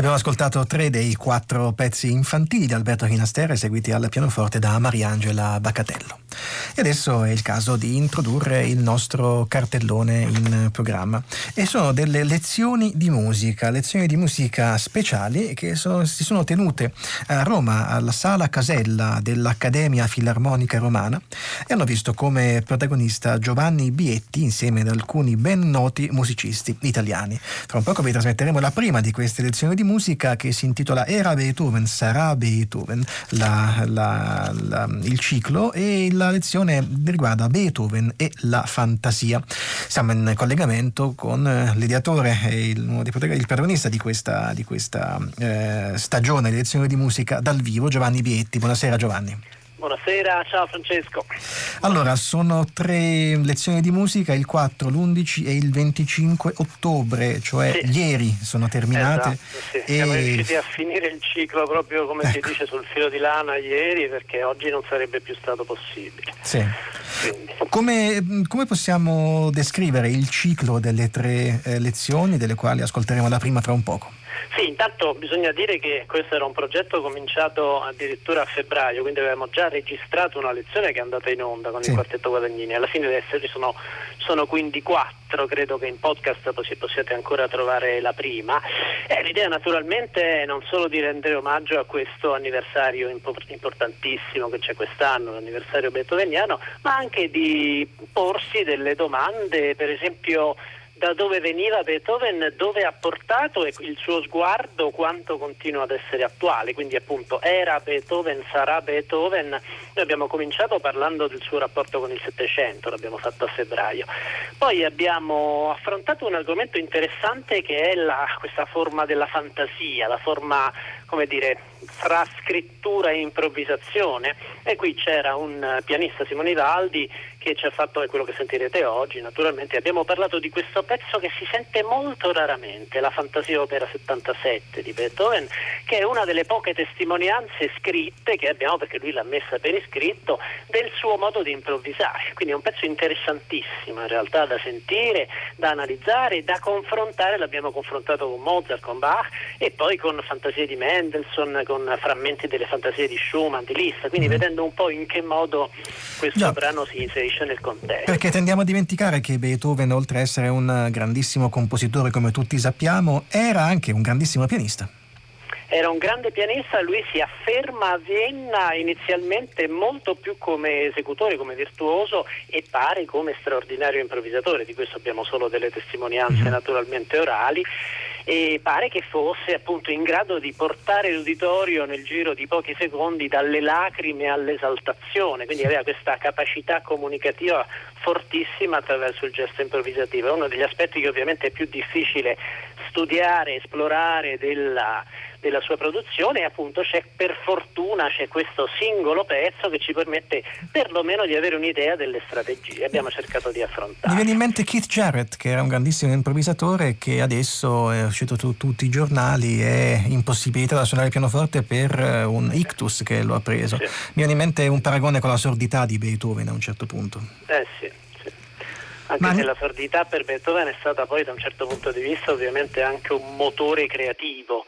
Abbiamo ascoltato tre dei quattro pezzi infantili di Alberto Chinaster eseguiti al pianoforte da Mariangela Baccatello. Adesso è il caso di introdurre il nostro cartellone in programma. E sono delle lezioni di musica, lezioni di musica speciali che sono, si sono tenute a Roma, alla Sala Casella dell'Accademia Filarmonica Romana e hanno visto come protagonista Giovanni Bietti insieme ad alcuni ben noti musicisti italiani. Tra un poco vi trasmetteremo la prima di queste lezioni di musica che si intitola Era Beethoven, sarà Beethoven, la, la, la, il ciclo e la lezione riguarda Beethoven e la fantasia. Siamo in collegamento con eh, l'ideatore e il, il protagonista di questa, di questa eh, stagione di lezioni di musica dal vivo, Giovanni Bietti. Buonasera Giovanni. Buonasera, ciao Francesco. Allora, sono tre lezioni di musica, il 4, l'11 e il 25 ottobre, cioè sì. ieri sono terminate. Esatto, sì. e... Siamo riusciti a finire il ciclo proprio come ecco. si dice sul filo di lana ieri perché oggi non sarebbe più stato possibile. Sì. Come, come, possiamo descrivere il ciclo delle tre eh, lezioni, delle quali ascolteremo la prima fra un poco? Sì, intanto bisogna dire che questo era un progetto cominciato addirittura a febbraio, quindi avevamo già registrato una lezione che è andata in onda con sì. il quartetto Guadagnini. Alla fine adesso ci sono, sono, quindi quattro, credo che in podcast possiate ancora trovare la prima. Eh, l'idea naturalmente è non solo di rendere omaggio a questo anniversario importantissimo che c'è quest'anno, l'anniversario beethoveniano, ma anche di porsi delle domande, per esempio da dove veniva Beethoven, dove ha portato il suo sguardo quanto continua ad essere attuale, quindi appunto era Beethoven, sarà Beethoven. Noi abbiamo cominciato parlando del suo rapporto con il Settecento, l'abbiamo fatto a febbraio. Poi abbiamo affrontato un argomento interessante che è la, questa forma della fantasia, la forma come dire, fra scrittura e improvvisazione e qui c'era un pianista Simone Ivaldi che ci ha fatto quello che sentirete oggi, naturalmente abbiamo parlato di questo pezzo che si sente molto raramente, la Fantasia Opera 77 di Beethoven, che è una delle poche testimonianze scritte che abbiamo, perché lui l'ha messa per iscritto, del suo modo di improvvisare. Quindi è un pezzo interessantissimo in realtà da sentire, da analizzare, da confrontare, l'abbiamo confrontato con Mozart, con Bach e poi con fantasie di Mendelssohn, con frammenti delle fantasie di Schumann, di Liszt, quindi mm-hmm. vedendo un po' in che modo questo Già. brano si inserisce nel contesto. Perché tendiamo a dimenticare che Beethoven, oltre a essere un grandissimo compositore come tutti sappiamo, era anche un grandissimo pianista. Era un grande pianista, lui si afferma a Vienna inizialmente molto più come esecutore, come virtuoso e pare come straordinario improvvisatore, di questo abbiamo solo delle testimonianze mm-hmm. naturalmente orali e pare che fosse appunto in grado di portare l'uditorio nel giro di pochi secondi dalle lacrime all'esaltazione, quindi aveva questa capacità comunicativa fortissima attraverso il gesto improvvisativo. È uno degli aspetti che ovviamente è più difficile studiare, esplorare della della sua produzione e appunto c'è per fortuna c'è questo singolo pezzo che ci permette perlomeno di avere un'idea delle strategie. Abbiamo cercato di affrontare. Mi viene in mente Keith Jarrett che era un grandissimo improvvisatore che adesso è uscito su tutti i giornali è impossibilitato da suonare il pianoforte per eh, un ictus che lo ha preso. Sì. Mi viene in mente un paragone con la sordità di Beethoven a un certo punto. Eh sì anche Ma... se la sordità per Beethoven è stata poi da un certo punto di vista ovviamente anche un motore creativo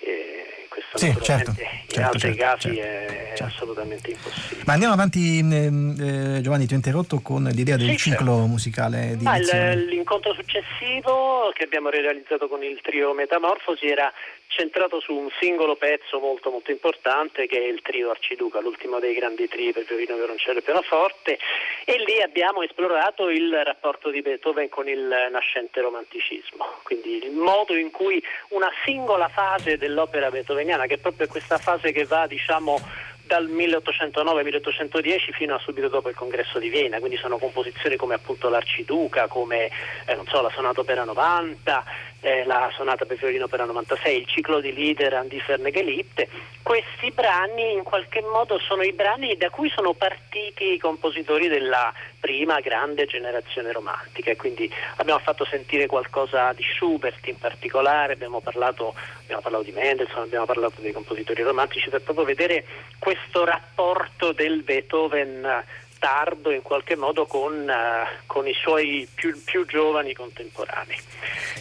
e questo sì, certo, in certo, altri certo, casi certo, è certo. assolutamente impossibile. Ma andiamo avanti, eh, Giovanni, ti ho interrotto con l'idea del sì, ciclo certo. musicale di ah, L'incontro successivo che abbiamo realizzato con il trio Metamorfosi era centrato su un singolo pezzo molto molto importante che è il trio Arciduca, l'ultimo dei grandi trii per violino, violoncello e pianoforte. E lì abbiamo esplorato il rapporto di Beethoven con il nascente romanticismo, quindi il modo in cui una singola fase dell'opera beethoveniana, che è proprio questa fase che va diciamo dal 1809-1810 fino a subito dopo il congresso di Vienna, quindi sono composizioni come appunto l'Arciduca, come eh, so, la Sonata Opera 90, eh, la Sonata per violino Opera 96, il ciclo di Lieder Andiferne Geliebte. Questi brani in qualche modo sono i brani da cui sono partiti i compositori della prima grande generazione romantica e quindi abbiamo fatto sentire qualcosa di Schubert in particolare, abbiamo parlato, abbiamo parlato di Mendelssohn, abbiamo parlato dei compositori romantici per proprio vedere questo rapporto del Beethoven tardo in qualche modo con, uh, con i suoi più, più, giovani contemporanei.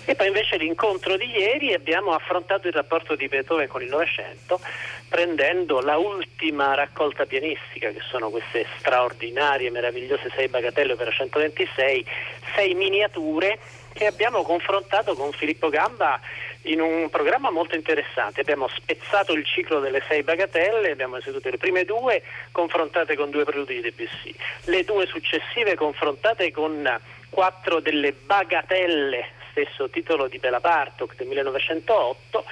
E poi invece l'incontro di ieri abbiamo affrontato il rapporto di Beethoven con il Novecento prendendo la ultima raccolta pianistica che sono queste straordinarie, meravigliose sei bagatelle per 126, sei miniature che abbiamo confrontato con Filippo Gamba in un programma molto interessante. Abbiamo spezzato il ciclo delle sei bagatelle, abbiamo eseguito le prime due confrontate con due preludi di Debussy, le due successive confrontate con quattro delle bagatelle stesso titolo di Bela Bartok del 1908.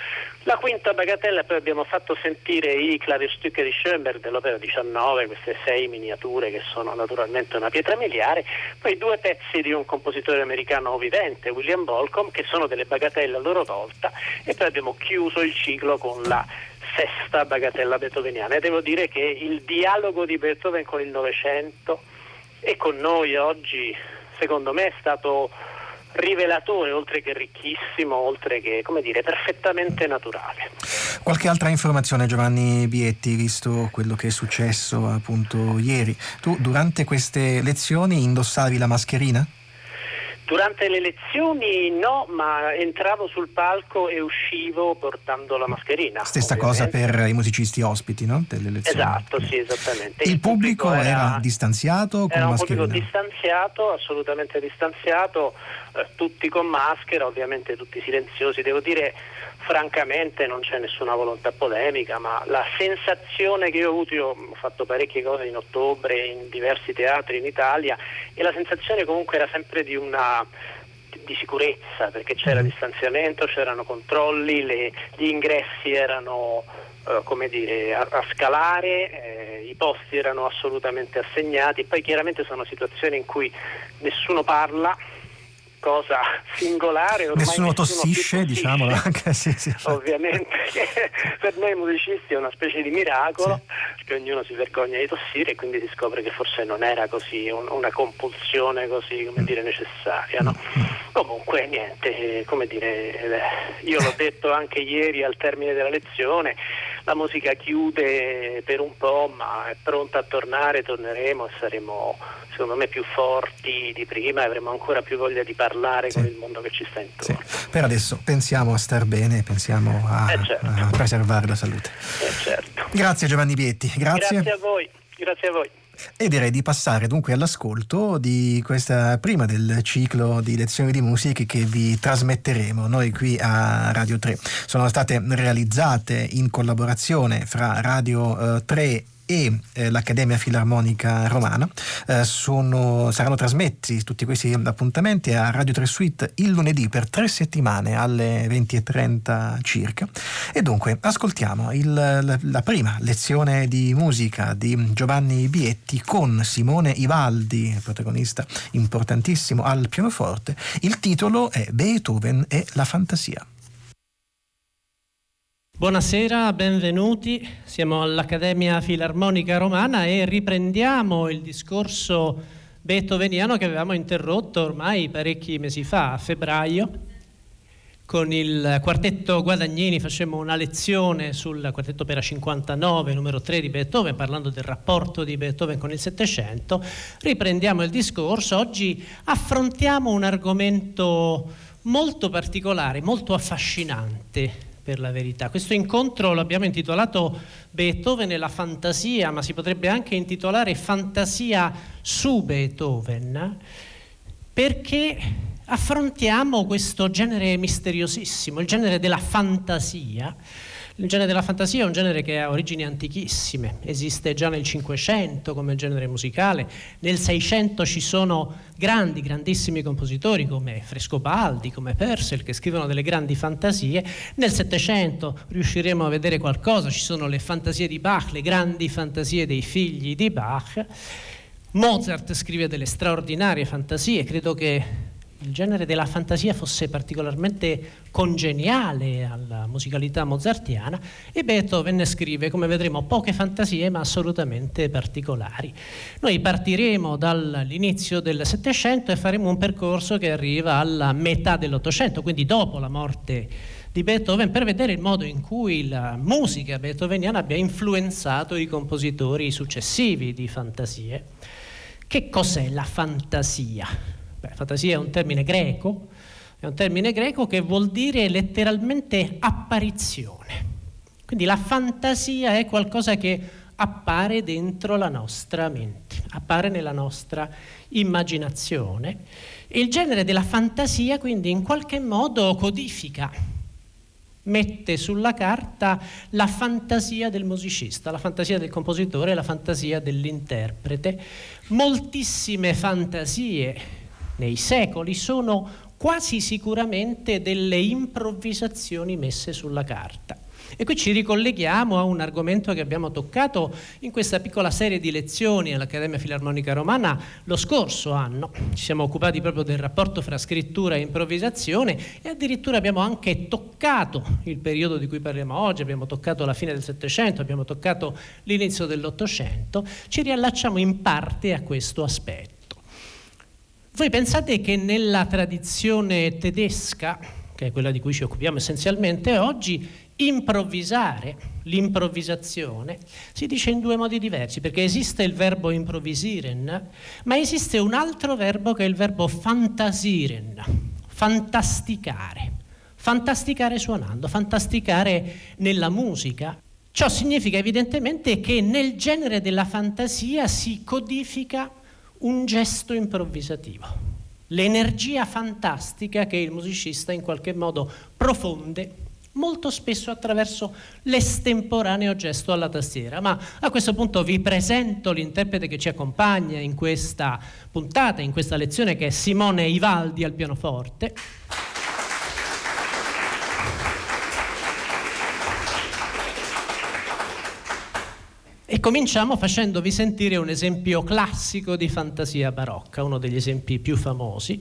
La quinta bagatella poi abbiamo fatto sentire i Klavierstücke di Schoenberg dell'opera 19, queste sei miniature che sono naturalmente una pietra miliare, poi due pezzi di un compositore americano vivente, William Bolcom, che sono delle bagatelle a loro volta. E poi abbiamo chiuso il ciclo con la sesta bagatella beethoveniana. E devo dire che il dialogo di Beethoven con il Novecento e con noi oggi secondo me è stato rivelatore, oltre che ricchissimo, oltre che, come dire, perfettamente naturale. Qualche altra informazione Giovanni Bietti, visto quello che è successo appunto ieri. Tu durante queste lezioni indossavi la mascherina? Durante le lezioni no, ma entravo sul palco e uscivo portando la mascherina. Stessa ovviamente. cosa per i musicisti ospiti, no? Delle lezioni. Esatto, sì, esattamente. Il, Il pubblico, pubblico era, era, distanziato? Era un mascherina? pubblico distanziato, assolutamente distanziato, eh, tutti con maschera, ovviamente tutti silenziosi. Devo dire, francamente non c'è nessuna volontà polemica, ma la sensazione che io ho avuto, io ho fatto parecchie cose in ottobre in diversi teatri in Italia e la sensazione comunque era sempre di una di sicurezza perché c'era mm. distanziamento, c'erano controlli, le, gli ingressi erano eh, come dire, a, a scalare, eh, i posti erano assolutamente assegnati, poi chiaramente sono situazioni in cui nessuno parla, cosa singolare. Nessuno, nessuno tossisce, diciamolo anche. Sì, sì, Ovviamente per noi musicisti è una specie di miracolo, sì. perché ognuno si vergogna di tossire e quindi si scopre che forse non era così un, una compulsione così come dire, necessaria. No? Mm. Comunque niente, come dire, eh, io l'ho detto anche ieri al termine della lezione, la musica chiude per un po', ma è pronta a tornare, torneremo e saremo secondo me più forti di prima e avremo ancora più voglia di parlare sì. con il mondo che ci sta intorno. Sì. Per adesso pensiamo a star bene, pensiamo a, eh certo. a preservare la salute. Eh certo. Grazie Giovanni Bietti, grazie. Grazie a voi, grazie a voi. E direi di passare dunque all'ascolto di questa prima del ciclo di lezioni di musica che vi trasmetteremo noi qui a Radio 3. Sono state realizzate in collaborazione fra Radio eh, 3 e eh, l'Accademia Filarmonica Romana. Eh, sono, saranno trasmessi tutti questi appuntamenti a Radio 3 Suite il lunedì per tre settimane alle 20.30 circa. E dunque ascoltiamo il, la, la, prima lezione di musica di Giovanni Bietti con Simone Ivaldi, protagonista importantissimo al pianoforte. Il titolo è Beethoven e la fantasia. Buonasera, benvenuti. Siamo all'Accademia Filarmonica Romana e riprendiamo il discorso beethoveniano che avevamo interrotto ormai parecchi mesi fa, a febbraio. Con il quartetto Guadagnini facemmo una lezione sul quartetto opera 59, numero 3 di Beethoven, parlando del rapporto di Beethoven con il Settecento. Riprendiamo il discorso. Oggi affrontiamo un argomento molto particolare, molto affascinante per la verità. Questo incontro l'abbiamo intitolato Beethoven e la fantasia, ma si potrebbe anche intitolare Fantasia su Beethoven, perché affrontiamo questo genere misteriosissimo, il genere della fantasia il genere della fantasia è un genere che ha origini antichissime, esiste già nel Cinquecento come genere musicale, nel Seicento ci sono grandi, grandissimi compositori come Frescobaldi, come Purcell che scrivono delle grandi fantasie, nel Settecento riusciremo a vedere qualcosa, ci sono le fantasie di Bach, le grandi fantasie dei figli di Bach. Mozart scrive delle straordinarie fantasie, credo che il genere della fantasia fosse particolarmente congeniale alla musicalità mozartiana e Beethoven scrive, come vedremo, poche fantasie ma assolutamente particolari. Noi partiremo dall'inizio del Settecento e faremo un percorso che arriva alla metà dell'Ottocento, quindi dopo la morte di Beethoven, per vedere il modo in cui la musica beethoveniana abbia influenzato i compositori successivi di fantasie. Che cos'è la fantasia? Beh, fantasia è un termine greco, è un termine greco che vuol dire letteralmente apparizione. Quindi la fantasia è qualcosa che appare dentro la nostra mente, appare nella nostra immaginazione. Il genere della fantasia quindi in qualche modo codifica, mette sulla carta la fantasia del musicista, la fantasia del compositore, la fantasia dell'interprete. Moltissime fantasie nei secoli sono quasi sicuramente delle improvvisazioni messe sulla carta. E qui ci ricolleghiamo a un argomento che abbiamo toccato in questa piccola serie di lezioni all'Accademia Filarmonica Romana lo scorso anno. Ci siamo occupati proprio del rapporto fra scrittura e improvvisazione e addirittura abbiamo anche toccato il periodo di cui parliamo oggi, abbiamo toccato la fine del Settecento, abbiamo toccato l'inizio dell'Ottocento. Ci riallacciamo in parte a questo aspetto. Voi pensate che nella tradizione tedesca, che è quella di cui ci occupiamo essenzialmente oggi, improvvisare, l'improvvisazione, si dice in due modi diversi, perché esiste il verbo improvisieren, ma esiste un altro verbo che è il verbo fantasieren, fantasticare, fantasticare suonando, fantasticare nella musica. Ciò significa evidentemente che nel genere della fantasia si codifica un gesto improvvisativo, l'energia fantastica che il musicista in qualche modo profonde molto spesso attraverso l'estemporaneo gesto alla tastiera. Ma a questo punto vi presento l'interprete che ci accompagna in questa puntata, in questa lezione, che è Simone Ivaldi al pianoforte. E cominciamo facendovi sentire un esempio classico di fantasia barocca, uno degli esempi più famosi,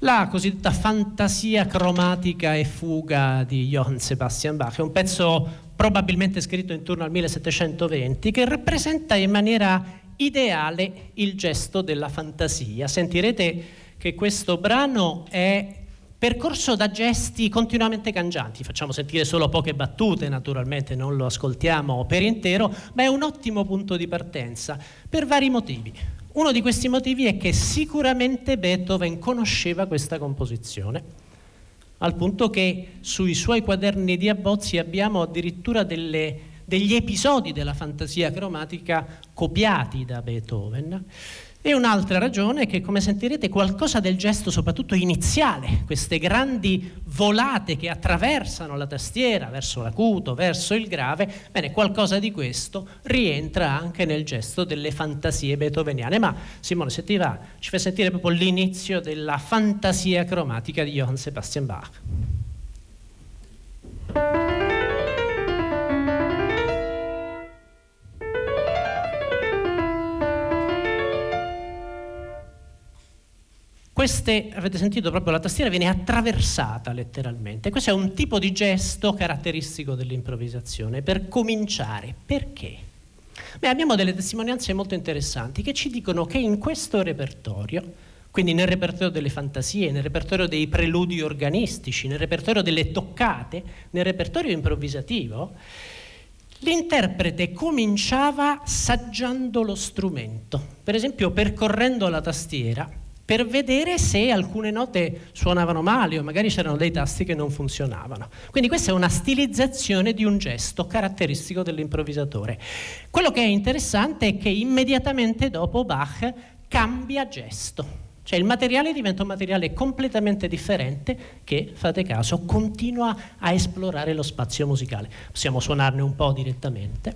la cosiddetta fantasia cromatica e fuga di Johann Sebastian Bach, è un pezzo probabilmente scritto intorno al 1720 che rappresenta in maniera ideale il gesto della fantasia. Sentirete che questo brano è percorso da gesti continuamente cangianti. Facciamo sentire solo poche battute, naturalmente non lo ascoltiamo per intero, ma è un ottimo punto di partenza per vari motivi. Uno di questi motivi è che sicuramente Beethoven conosceva questa composizione, al punto che sui suoi quaderni di abbozzi abbiamo addirittura delle, degli episodi della fantasia cromatica copiati da Beethoven. E un'altra ragione è che, come sentirete, qualcosa del gesto, soprattutto iniziale, queste grandi volate che attraversano la tastiera verso l'acuto, verso il grave, bene, qualcosa di questo rientra anche nel gesto delle fantasie beethoveniane. Ma Simone, se ti va, ci fai sentire proprio l'inizio della fantasia cromatica di Johann Sebastian Bach. Queste, avete sentito proprio la tastiera, viene attraversata letteralmente. Questo è un tipo di gesto caratteristico dell'improvvisazione. Per cominciare, perché? Beh, abbiamo delle testimonianze molto interessanti che ci dicono che in questo repertorio, quindi nel repertorio delle fantasie, nel repertorio dei preludi organistici, nel repertorio delle toccate, nel repertorio improvvisativo, L'interprete cominciava saggiando lo strumento, per esempio percorrendo la tastiera per vedere se alcune note suonavano male o magari c'erano dei tasti che non funzionavano. Quindi questa è una stilizzazione di un gesto caratteristico dell'improvvisatore. Quello che è interessante è che immediatamente dopo Bach cambia gesto. Cioè il materiale diventa un materiale completamente differente che, fate caso, continua a esplorare lo spazio musicale. Possiamo suonarne un po' direttamente.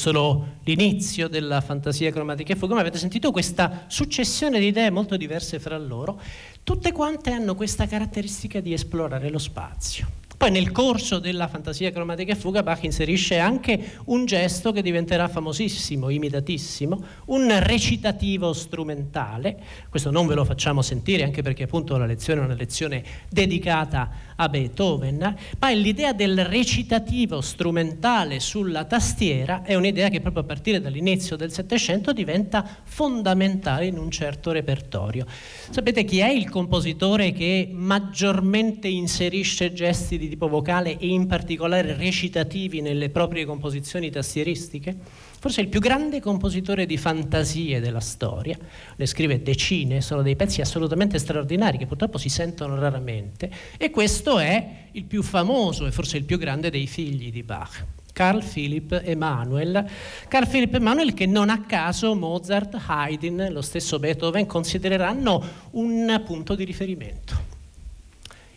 Solo l'inizio della fantasia cromatica e fuga, ma avete sentito questa successione di idee molto diverse fra loro, tutte quante hanno questa caratteristica di esplorare lo spazio. Poi nel corso della fantasia cromatica e fuga Bach inserisce anche un gesto che diventerà famosissimo, imitatissimo, un recitativo strumentale. Questo non ve lo facciamo sentire anche perché appunto la lezione è una lezione dedicata a Beethoven, ma l'idea del recitativo strumentale sulla tastiera è un'idea che proprio a partire dall'inizio del Settecento diventa fondamentale in un certo repertorio. Sapete chi è il compositore che maggiormente inserisce gesti di tipo vocale e in particolare recitativi nelle proprie composizioni tastieristiche? Forse il più grande compositore di fantasie della storia, ne scrive decine, sono dei pezzi assolutamente straordinari che purtroppo si sentono raramente e questo è il più famoso e forse il più grande dei figli di Bach. Carl Philipp Emanuel. Carl Philipp Emanuel che non a caso Mozart, Haydn, lo stesso Beethoven considereranno un punto di riferimento.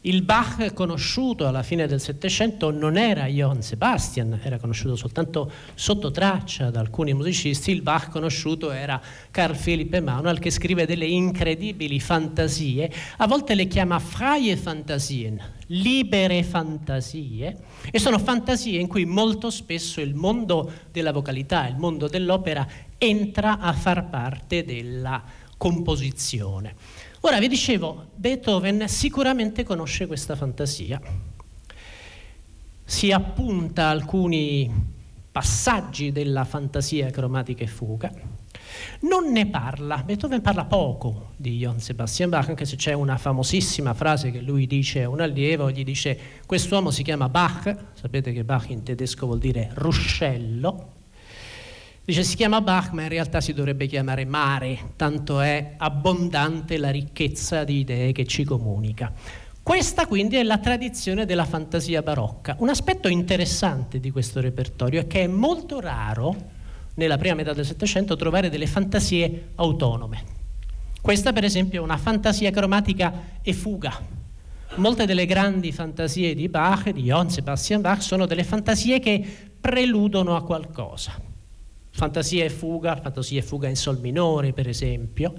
Il Bach conosciuto alla fine del Settecento non era Johann Sebastian, era conosciuto soltanto sotto traccia da alcuni musicisti, il Bach conosciuto era Carl Philipp Emanuel che scrive delle incredibili fantasie, a volte le chiama freie Fantasien, libere fantasie, e sono fantasie in cui molto spesso il mondo della vocalità, il mondo dell'opera entra a far parte della composizione. Ora vi dicevo, Beethoven sicuramente conosce questa fantasia. Si appunta alcuni passaggi della fantasia cromatica e fuga. Non ne parla, Beethoven parla poco di Johann Sebastian Bach, anche se c'è una famosissima frase che lui dice a un allievo, gli dice quest'uomo si chiama Bach, sapete che Bach in tedesco vuol dire ruscello, Dice si chiama Bach, ma in realtà si dovrebbe chiamare mare, tanto è abbondante la ricchezza di idee che ci comunica. Questa quindi è la tradizione della fantasia barocca. Un aspetto interessante di questo repertorio è che è molto raro nella prima metà del Settecento trovare delle fantasie autonome. Questa per esempio è una fantasia cromatica e fuga. Molte delle grandi fantasie di Bach, di Johann Sebastian Bach, sono delle fantasie che preludono a qualcosa fantasia e fuga, fantasia e fuga in sol minore per esempio,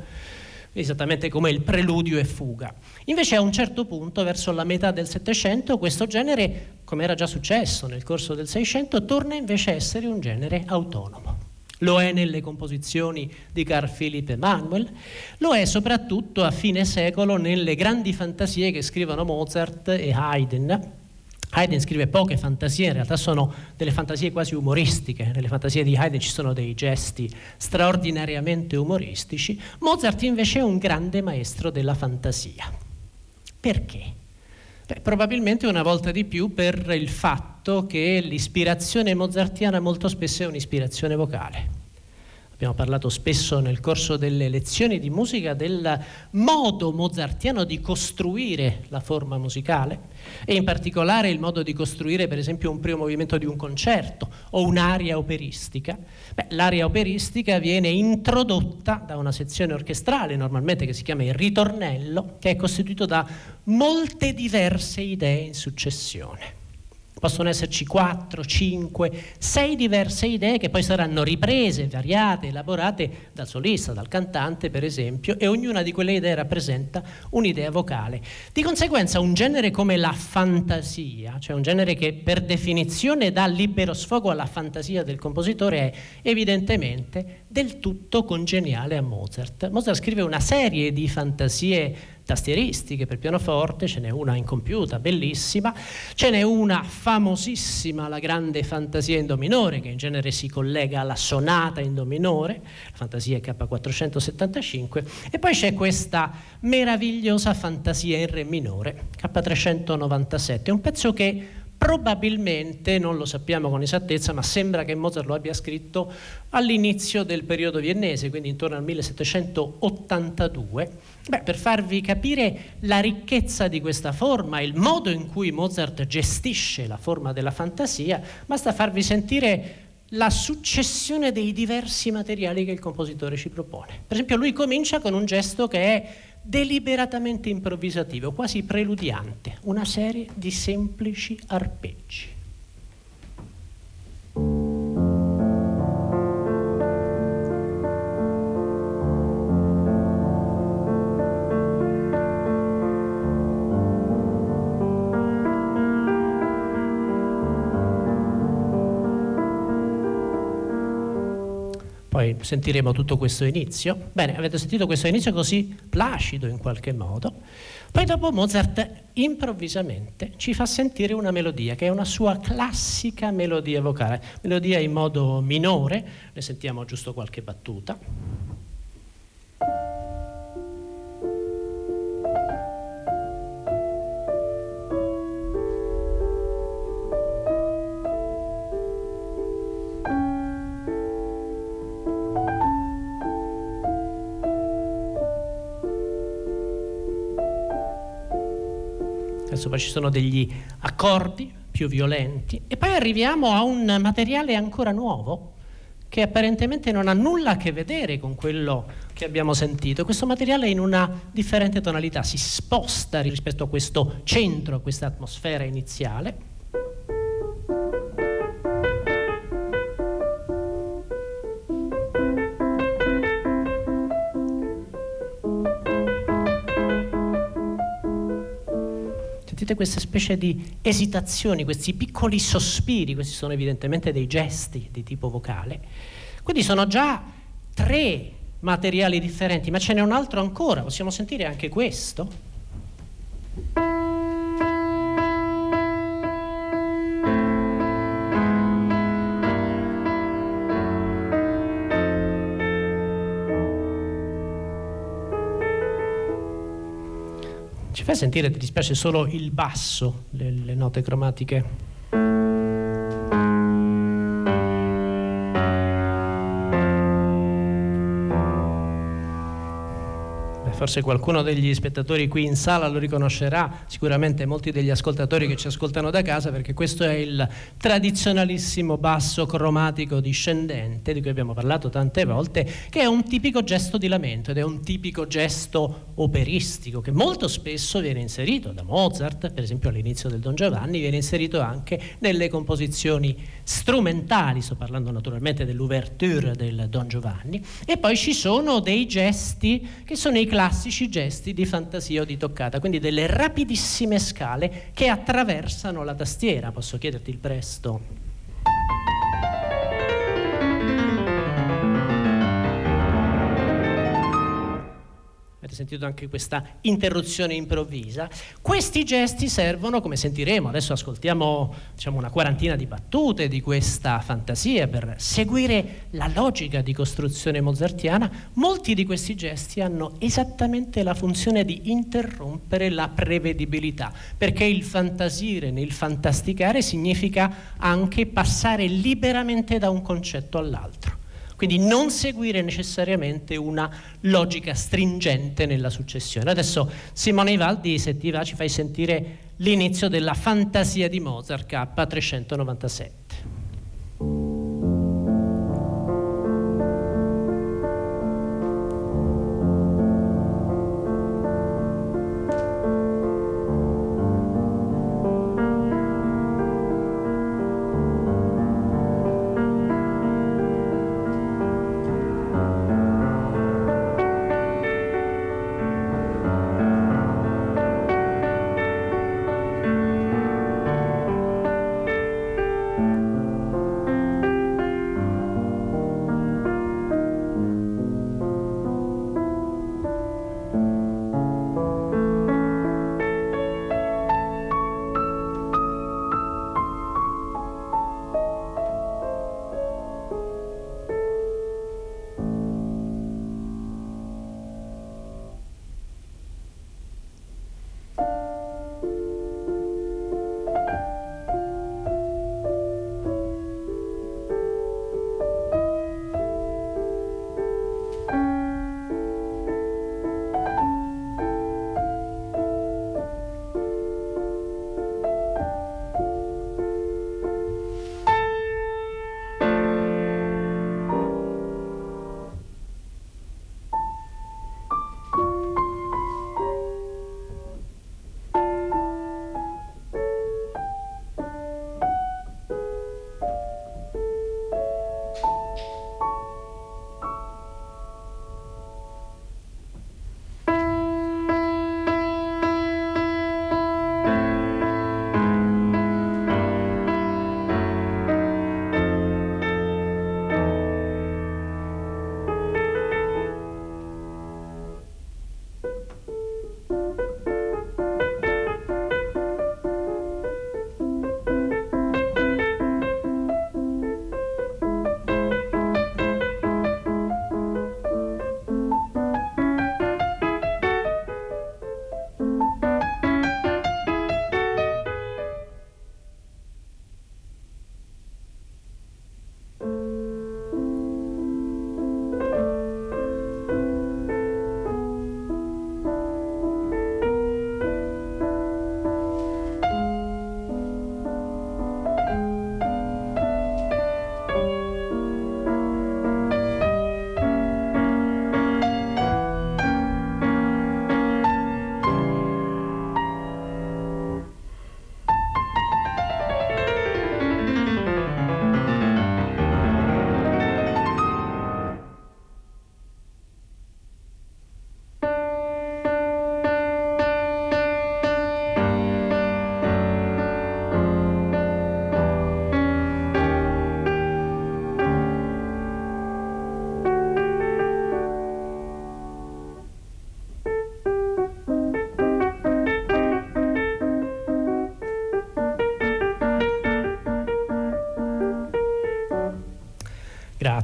esattamente come il preludio e fuga. Invece a un certo punto, verso la metà del Settecento, questo genere, come era già successo nel corso del Seicento, torna invece a essere un genere autonomo. Lo è nelle composizioni di Carl Philipp Emanuel, lo è soprattutto a fine secolo nelle grandi fantasie che scrivono Mozart e Haydn, Haydn scrive poche fantasie, in realtà sono delle fantasie quasi umoristiche, nelle fantasie di Haydn ci sono dei gesti straordinariamente umoristici, Mozart invece è un grande maestro della fantasia. Perché? Beh, probabilmente una volta di più per il fatto che l'ispirazione mozartiana molto spesso è un'ispirazione vocale. Abbiamo parlato spesso nel corso delle lezioni di musica del modo mozartiano di costruire la forma musicale e in particolare il modo di costruire per esempio un primo movimento di un concerto o un'aria operistica. Beh, l'aria operistica viene introdotta da una sezione orchestrale normalmente che si chiama il ritornello che è costituito da molte diverse idee in successione possono esserci 4, 5, 6 diverse idee che poi saranno riprese, variate, elaborate dal solista, dal cantante per esempio, e ognuna di quelle idee rappresenta un'idea vocale. Di conseguenza un genere come la fantasia, cioè un genere che per definizione dà libero sfogo alla fantasia del compositore, è evidentemente del tutto congeniale a Mozart. Mozart scrive una serie di fantasie tastieristiche per pianoforte, ce n'è una incompiuta, bellissima, ce n'è una famosissima, la grande fantasia in do minore, che in genere si collega alla sonata in do minore, la fantasia K475, e poi c'è questa meravigliosa fantasia in re minore, K397, un pezzo che probabilmente, non lo sappiamo con esattezza, ma sembra che Mozart lo abbia scritto all'inizio del periodo viennese, quindi intorno al 1782. Beh, per farvi capire la ricchezza di questa forma, il modo in cui Mozart gestisce la forma della fantasia, basta farvi sentire la successione dei diversi materiali che il compositore ci propone. Per esempio lui comincia con un gesto che è deliberatamente improvvisativo, quasi preludiante, una serie di semplici arpeggi. Poi sentiremo tutto questo inizio. Bene, avete sentito questo inizio così placido in qualche modo. Poi dopo Mozart improvvisamente ci fa sentire una melodia che è una sua classica melodia vocale, melodia in modo minore, ne sentiamo giusto qualche battuta. Poi ci sono degli accordi più violenti e poi arriviamo a un materiale ancora nuovo che apparentemente non ha nulla a che vedere con quello che abbiamo sentito. Questo materiale in una differente tonalità si sposta rispetto a questo centro, a questa atmosfera iniziale sentite questa specie di esitazioni, questi piccoli sospiri, questi sono evidentemente dei gesti di tipo vocale. Quindi sono già tre materiali differenti, ma ce n'è un altro ancora, possiamo sentire anche questo? Ci fai sentire, ti dispiace solo il basso, le, le note cromatiche? Forse qualcuno degli spettatori qui in sala lo riconoscerà, sicuramente molti degli ascoltatori che ci ascoltano da casa, perché questo è il tradizionalissimo basso cromatico discendente di cui abbiamo parlato tante volte, che è un tipico gesto di lamento ed è un tipico gesto operistico che molto spesso viene inserito da Mozart, per esempio all'inizio del Don Giovanni, viene inserito anche nelle composizioni strumentali, sto parlando naturalmente dell'ouverture del Don Giovanni, e poi ci sono dei gesti che sono i classici classici gesti di fantasia o di toccata, quindi delle rapidissime scale che attraversano la tastiera. Posso chiederti il presto? Avete sentito anche questa interruzione improvvisa. Questi gesti servono, come sentiremo, adesso ascoltiamo diciamo, una quarantina di battute di questa fantasia per seguire la logica di costruzione mozartiana. Molti di questi gesti hanno esattamente la funzione di interrompere la prevedibilità, perché il fantasire nel fantasticare significa anche passare liberamente da un concetto all'altro. Quindi non seguire necessariamente una logica stringente nella successione. Adesso Simone Ivaldi, se ti va, ci fai sentire l'inizio della fantasia di Mozart K397.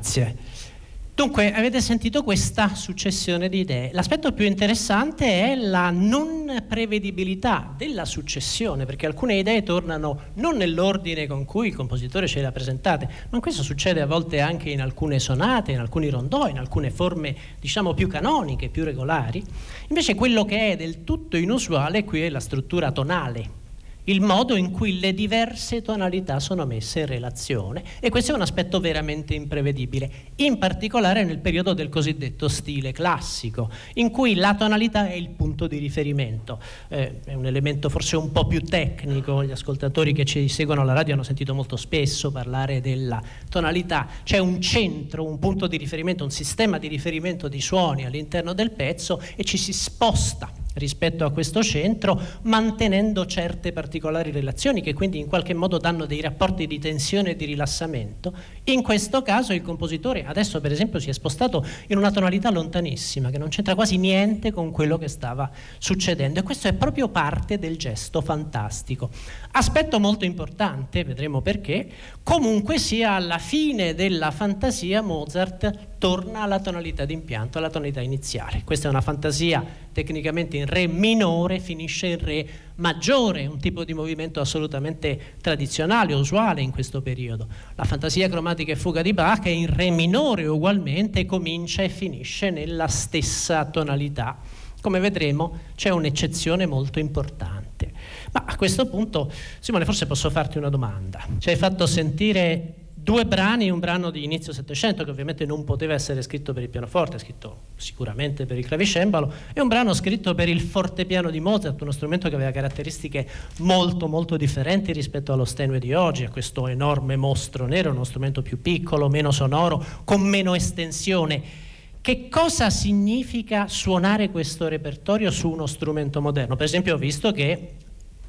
Grazie. Dunque, avete sentito questa successione di idee. L'aspetto più interessante è la non prevedibilità della successione, perché alcune idee tornano non nell'ordine con cui il compositore ce le ha presentate, ma questo succede a volte anche in alcune sonate, in alcuni rondò, in alcune forme, diciamo, più canoniche, più regolari. Invece quello che è del tutto inusuale qui è la struttura tonale il modo in cui le diverse tonalità sono messe in relazione e questo è un aspetto veramente imprevedibile, in particolare nel periodo del cosiddetto stile classico, in cui la tonalità è il punto di riferimento. Eh, è un elemento forse un po' più tecnico, gli ascoltatori che ci seguono alla radio hanno sentito molto spesso parlare della tonalità, c'è un centro, un punto di riferimento, un sistema di riferimento di suoni all'interno del pezzo e ci si sposta rispetto a questo centro, mantenendo certe particolari relazioni che quindi in qualche modo danno dei rapporti di tensione e di rilassamento. In questo caso il compositore adesso per esempio si è spostato in una tonalità lontanissima che non c'entra quasi niente con quello che stava succedendo e questo è proprio parte del gesto fantastico. Aspetto molto importante, vedremo perché, comunque sia alla fine della fantasia Mozart torna alla tonalità d'impianto, alla tonalità iniziale. Questa è una fantasia tecnicamente in Re minore, finisce in Re maggiore, un tipo di movimento assolutamente tradizionale, usuale in questo periodo. La fantasia cromatica e fuga di Bach è in Re minore ugualmente, comincia e finisce nella stessa tonalità. Come vedremo c'è un'eccezione molto importante. Ma a questo punto, Simone, forse posso farti una domanda. Ci hai fatto sentire due brani, un brano di inizio Settecento che ovviamente non poteva essere scritto per il pianoforte, scritto sicuramente per il clavicembalo, e un brano scritto per il fortepiano di Mozart, uno strumento che aveva caratteristiche molto molto differenti rispetto allo Steinway di oggi, a questo enorme mostro nero, uno strumento più piccolo, meno sonoro, con meno estensione. Che cosa significa suonare questo repertorio su uno strumento moderno? Per esempio ho visto che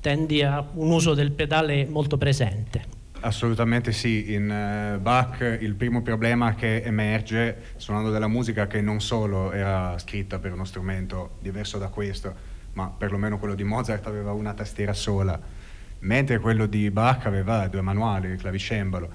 tendi a un uso del pedale molto presente. Assolutamente sì, in uh, Bach il primo problema che emerge suonando della musica che non solo era scritta per uno strumento diverso da questo, ma perlomeno quello di Mozart aveva una tastiera sola, mentre quello di Bach aveva due manuali, il clavicembalo.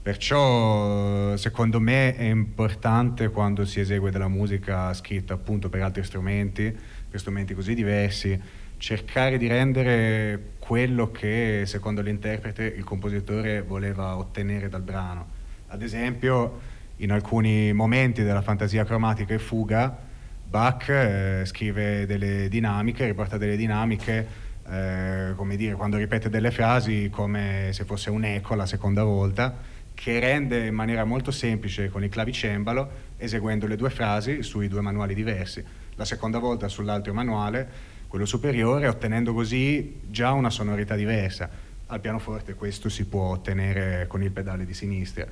Perciò secondo me è importante quando si esegue della musica scritta appunto per altri strumenti, per strumenti così diversi, cercare di rendere quello che secondo l'interprete il compositore voleva ottenere dal brano. Ad esempio, in alcuni momenti della fantasia cromatica e fuga, Bach eh, scrive delle dinamiche, riporta delle dinamiche, eh, come dire, quando ripete delle frasi come se fosse un eco la seconda volta, che rende in maniera molto semplice con il clavicembalo, eseguendo le due frasi sui due manuali diversi. La seconda volta sull'altro manuale quello superiore, ottenendo così già una sonorità diversa. Al pianoforte questo si può ottenere con il pedale di sinistra.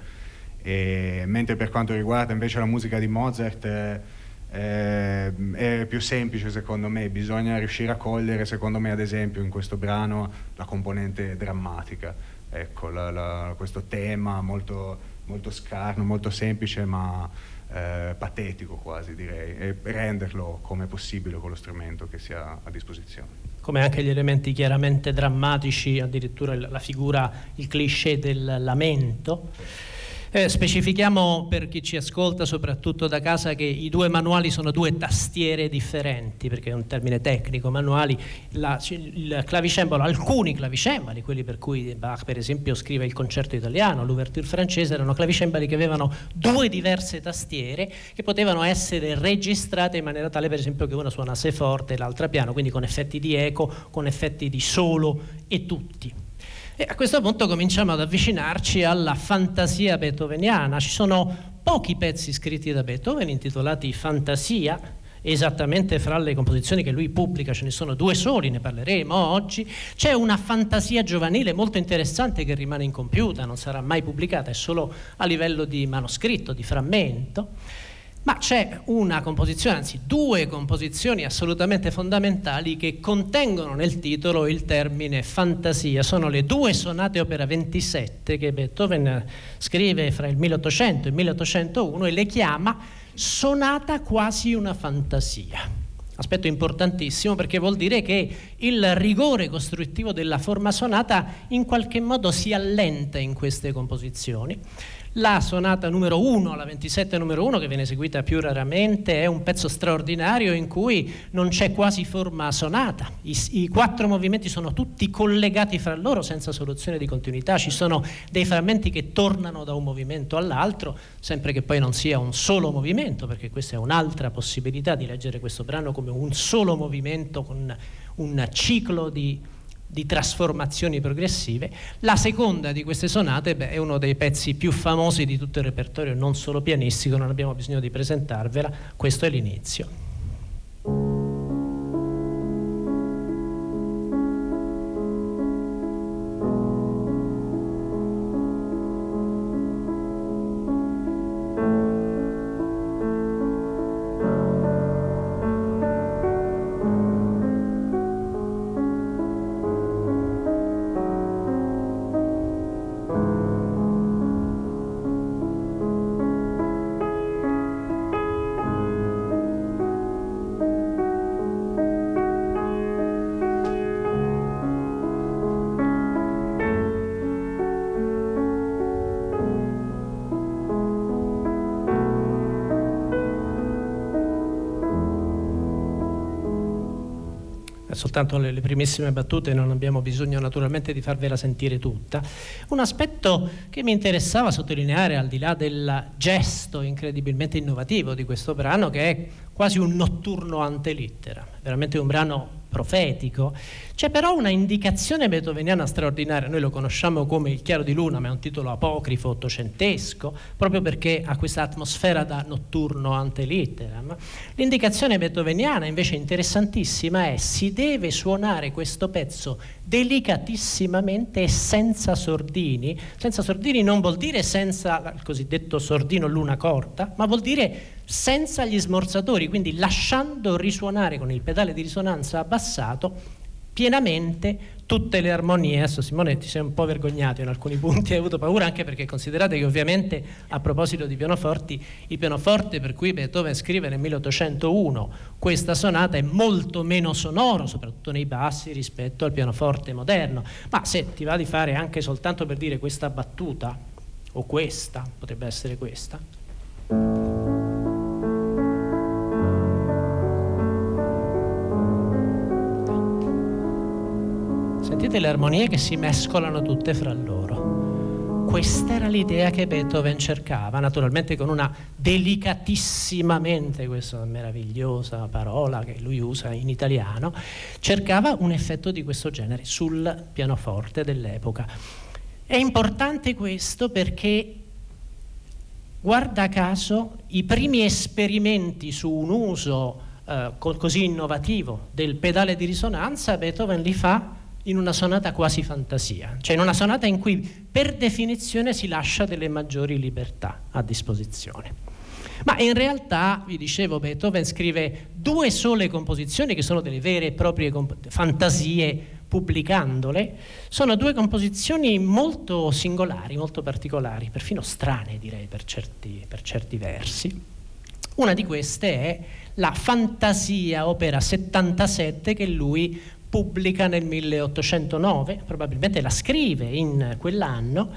E, mentre per quanto riguarda invece la musica di Mozart eh, è più semplice secondo me, bisogna riuscire a cogliere secondo me ad esempio in questo brano la componente drammatica, ecco, la, la, questo tema molto, molto scarno, molto semplice ma eh, patetico quasi direi e renderlo come possibile con lo strumento che si ha a disposizione. Come anche gli elementi chiaramente drammatici, addirittura la figura, il cliché del lamento. Eh, specifichiamo per chi ci ascolta, soprattutto da casa, che i due manuali sono due tastiere differenti, perché è un termine tecnico, manuali. La, il clavicembalo, alcuni clavicembali, quelli per cui Bach per esempio scrive il concerto italiano, l'ouverture francese, erano clavicembali che avevano due diverse tastiere che potevano essere registrate in maniera tale per esempio che una suonasse forte e l'altra piano, quindi con effetti di eco, con effetti di solo e tutti. E a questo punto cominciamo ad avvicinarci alla fantasia beethoveniana. Ci sono pochi pezzi scritti da Beethoven intitolati Fantasia, esattamente fra le composizioni che lui pubblica, ce ne sono due soli, ne parleremo oggi. C'è una fantasia giovanile molto interessante che rimane incompiuta, non sarà mai pubblicata, è solo a livello di manoscritto, di frammento. Ma c'è una composizione, anzi due composizioni assolutamente fondamentali che contengono nel titolo il termine fantasia. Sono le due sonate opera 27 che Beethoven scrive fra il 1800 e il 1801 e le chiama sonata quasi una fantasia. Aspetto importantissimo perché vuol dire che il rigore costruttivo della forma sonata in qualche modo si allenta in queste composizioni La sonata numero 1, la 27 numero 1, che viene eseguita più raramente, è un pezzo straordinario in cui non c'è quasi forma sonata. I, I, quattro movimenti sono tutti collegati fra loro senza soluzione di continuità. Ci sono dei frammenti che tornano da un movimento all'altro, sempre che poi non sia un solo movimento, perché questa è un'altra possibilità di leggere questo brano come un solo movimento con un ciclo di di trasformazioni progressive. La seconda di queste sonate beh, è uno dei pezzi più famosi di tutto il repertorio, non solo pianistico, non abbiamo bisogno di presentarvela, questo è l'inizio. Soltanto le, le, primissime battute, non abbiamo bisogno naturalmente di farvela sentire tutta. Un aspetto che mi interessava sottolineare, al di là del gesto incredibilmente innovativo di questo brano, che è quasi un notturno ante littera, veramente un brano profetico. C'è però una indicazione beethoveniana straordinaria, noi lo conosciamo come Il chiaro di luna, ma è un titolo apocrifo ottocentesco, proprio perché ha questa atmosfera da notturno ante litteram. L'indicazione beethoveniana invece interessantissima è si deve suonare questo pezzo delicatissimamente e senza sordini. Senza sordini non vuol dire senza il cosiddetto sordino luna corta, ma vuol dire senza gli smorzatori, quindi lasciando risuonare con il pedale di risonanza abbassato pienamente tutte le armonie. Adesso Simone ti sei un po' vergognato in alcuni punti, hai avuto paura anche perché considerate che ovviamente a proposito di pianoforti, il pianoforte per cui Beethoven scrive nel 1801 questa sonata è molto meno sonoro, soprattutto nei bassi, rispetto al pianoforte moderno. Ma se ti va di fare anche soltanto per dire questa battuta, o questa, potrebbe essere questa. Sentite le armonie che si mescolano tutte fra loro. Questa era l'idea che Beethoven cercava, naturalmente con una delicatissimamente, questa meravigliosa parola che lui usa in italiano, cercava un effetto di questo genere sul pianoforte dell'epoca. È importante questo perché guarda caso i primi esperimenti su un uso eh, così innovativo del pedale di risonanza Beethoven li fa in una sonata quasi fantasia, cioè in una sonata in cui per definizione si lascia delle maggiori libertà a disposizione. Ma in realtà, vi dicevo, Beethoven scrive due sole composizioni che sono delle vere e proprie fantasie pubblicandole, sono due composizioni molto singolari, molto particolari, perfino strane direi per certi, per certi versi. Una di queste è la Fantasia, opera 77, che lui pubblica nel 1809, probabilmente la scrive in quell'anno,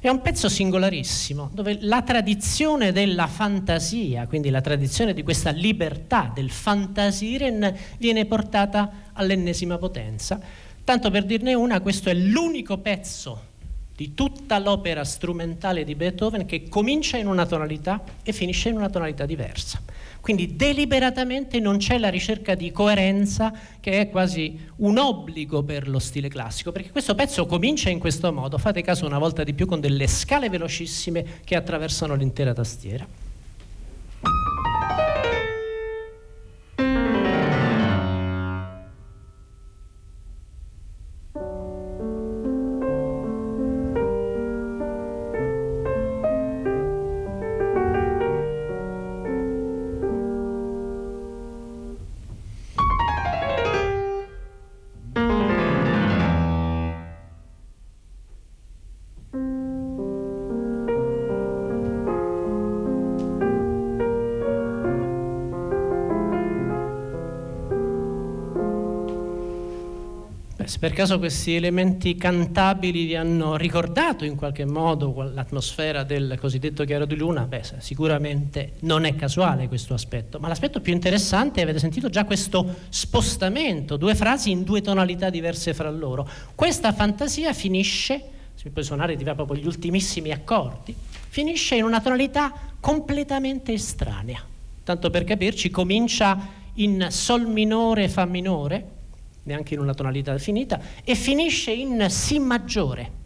è un pezzo singolarissimo dove la tradizione della fantasia, quindi la tradizione di questa libertà del fantasiren viene portata all'ennesima potenza. Tanto per dirne una, questo è l'unico pezzo di tutta l'opera strumentale di Beethoven che comincia in una tonalità e finisce in una tonalità diversa. Quindi deliberatamente non c'è la ricerca di coerenza che è quasi un obbligo per lo stile classico, perché questo pezzo comincia in questo modo, fate caso una volta di più con delle scale velocissime che attraversano l'intera tastiera. Per caso questi elementi cantabili vi hanno ricordato in qualche modo l'atmosfera del cosiddetto chiaro di luna, beh, sicuramente non è casuale questo aspetto, ma l'aspetto più interessante, avete sentito già questo spostamento, due frasi in due tonalità diverse fra loro. Questa fantasia finisce, se puoi suonare ti va proprio gli ultimissimi accordi, finisce in una tonalità completamente estranea. Tanto per capirci, comincia in sol minore fa minore, neanche in una tonalità definita, e finisce in Si maggiore.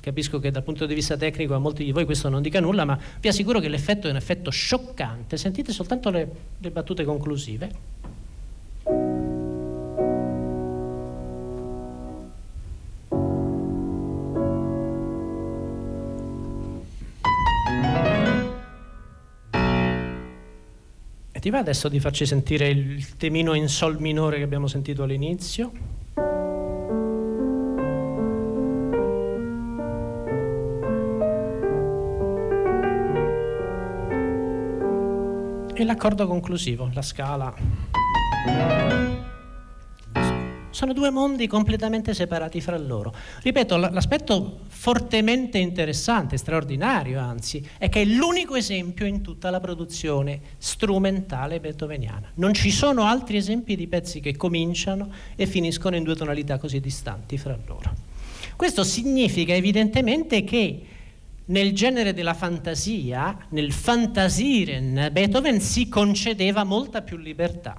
Capisco che dal punto di vista tecnico a molti di voi questo non dica nulla, ma vi assicuro che l'effetto è un effetto scioccante. Sentite soltanto le, le battute conclusive. Ti va adesso di farci sentire il temino in sol minore che abbiamo sentito all'inizio? E l'accordo conclusivo, la scala sono due mondi completamente separati fra loro. Ripeto, l'aspetto fortemente interessante, straordinario anzi, è che è l'unico esempio in tutta la produzione strumentale beethoveniana. Non ci sono altri esempi di pezzi che cominciano e finiscono in due tonalità così distanti fra loro. Questo significa evidentemente che nel genere della fantasia, nel fantasiren, Beethoven si concedeva molta più libertà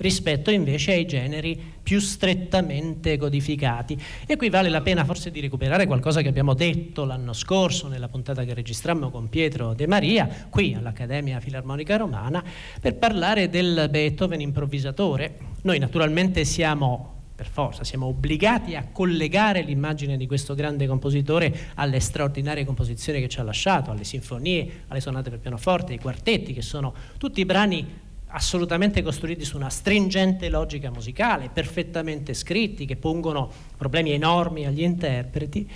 rispetto invece ai generi più strettamente codificati. E qui vale la pena forse di recuperare qualcosa che abbiamo detto l'anno scorso nella puntata che registrammo con Pietro De Maria, qui all'Accademia Filarmonica Romana, per parlare del Beethoven improvvisatore. Noi naturalmente siamo per forza, siamo obbligati a collegare l'immagine di questo grande compositore alle straordinarie composizioni che ci ha lasciato, alle sinfonie, alle sonate per pianoforte, ai quartetti, che sono tutti brani assolutamente costruiti su una stringente logica musicale, perfettamente scritti, che pongono problemi enormi agli interpreti.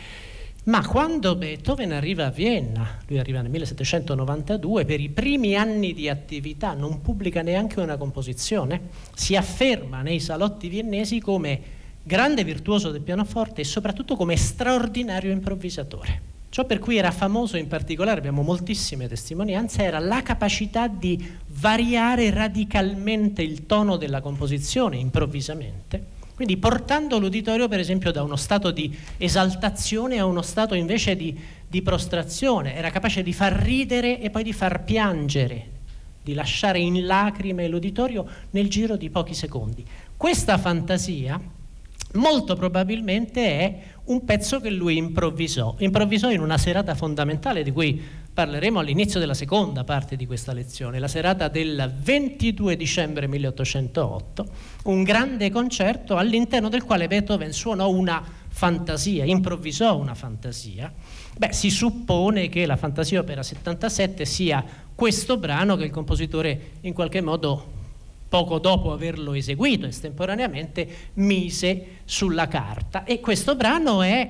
Ma quando Beethoven arriva a Vienna, lui arriva nel 1792, per i primi anni di attività non pubblica neanche una composizione, si afferma nei salotti viennesi come grande virtuoso del pianoforte e soprattutto come straordinario improvvisatore. Ciò per cui era famoso in particolare, abbiamo moltissime testimonianze, era la capacità di variare radicalmente il tono della composizione improvvisamente, quindi portando l'uditorio per esempio da uno stato di esaltazione a uno stato invece di, di prostrazione, era capace di far ridere e poi di far piangere, di lasciare in lacrime l'uditorio nel giro di pochi secondi. Questa fantasia molto probabilmente è un pezzo che lui improvvisò, improvvisò in una serata fondamentale di cui parleremo all'inizio della seconda parte di questa lezione, la serata del 22 dicembre 1808, un grande concerto all'interno del quale Beethoven suonò una fantasia, improvvisò una fantasia. Beh, si suppone che la fantasia opera 77 sia questo brano che il compositore in qualche modo poco dopo averlo eseguito estemporaneamente, mise sulla carta. E questo brano è,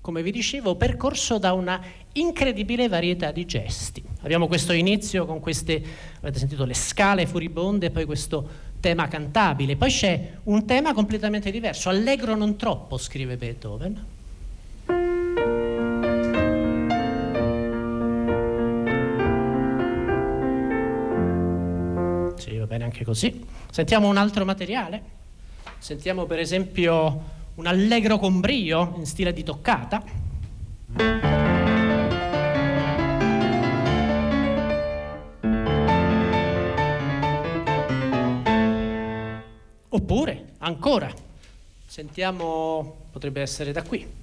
come vi dicevo, percorso da una incredibile varietà di gesti. Abbiamo questo inizio con queste, avete sentito, le scale furibonde poi questo tema cantabile. Poi c'è un tema completamente diverso, allegro non troppo, scrive Beethoven bene anche così. Sentiamo un altro materiale? Sentiamo per esempio un allegro con brio in stile di toccata. Oppure, ancora, sentiamo, potrebbe essere da qui.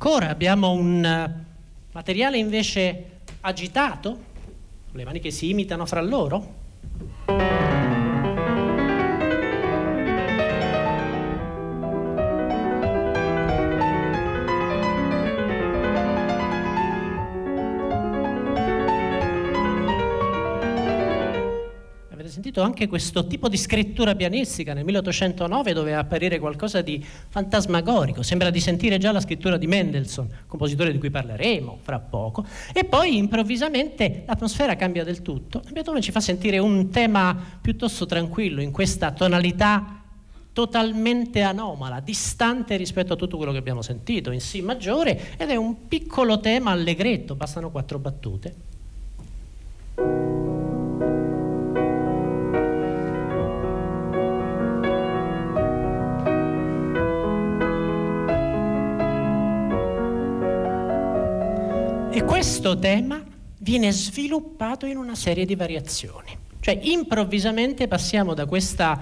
Ancora abbiamo un eh, materiale invece agitato, le mani che si imitano fra loro. Sentito anche questo tipo di scrittura pianistica nel 1809 doveva apparire qualcosa di fantasmagorico, sembra di sentire già la scrittura di Mendelssohn, compositore di cui parleremo fra poco, e poi improvvisamente l'atmosfera cambia del tutto. Beethoven ci fa sentire un tema piuttosto tranquillo in questa tonalità totalmente anomala, distante rispetto a tutto quello che abbiamo sentito in Si maggiore ed è un piccolo tema allegretto, bastano quattro battute. Questo tema viene sviluppato in una serie di variazioni. Cioè improvvisamente passiamo da questa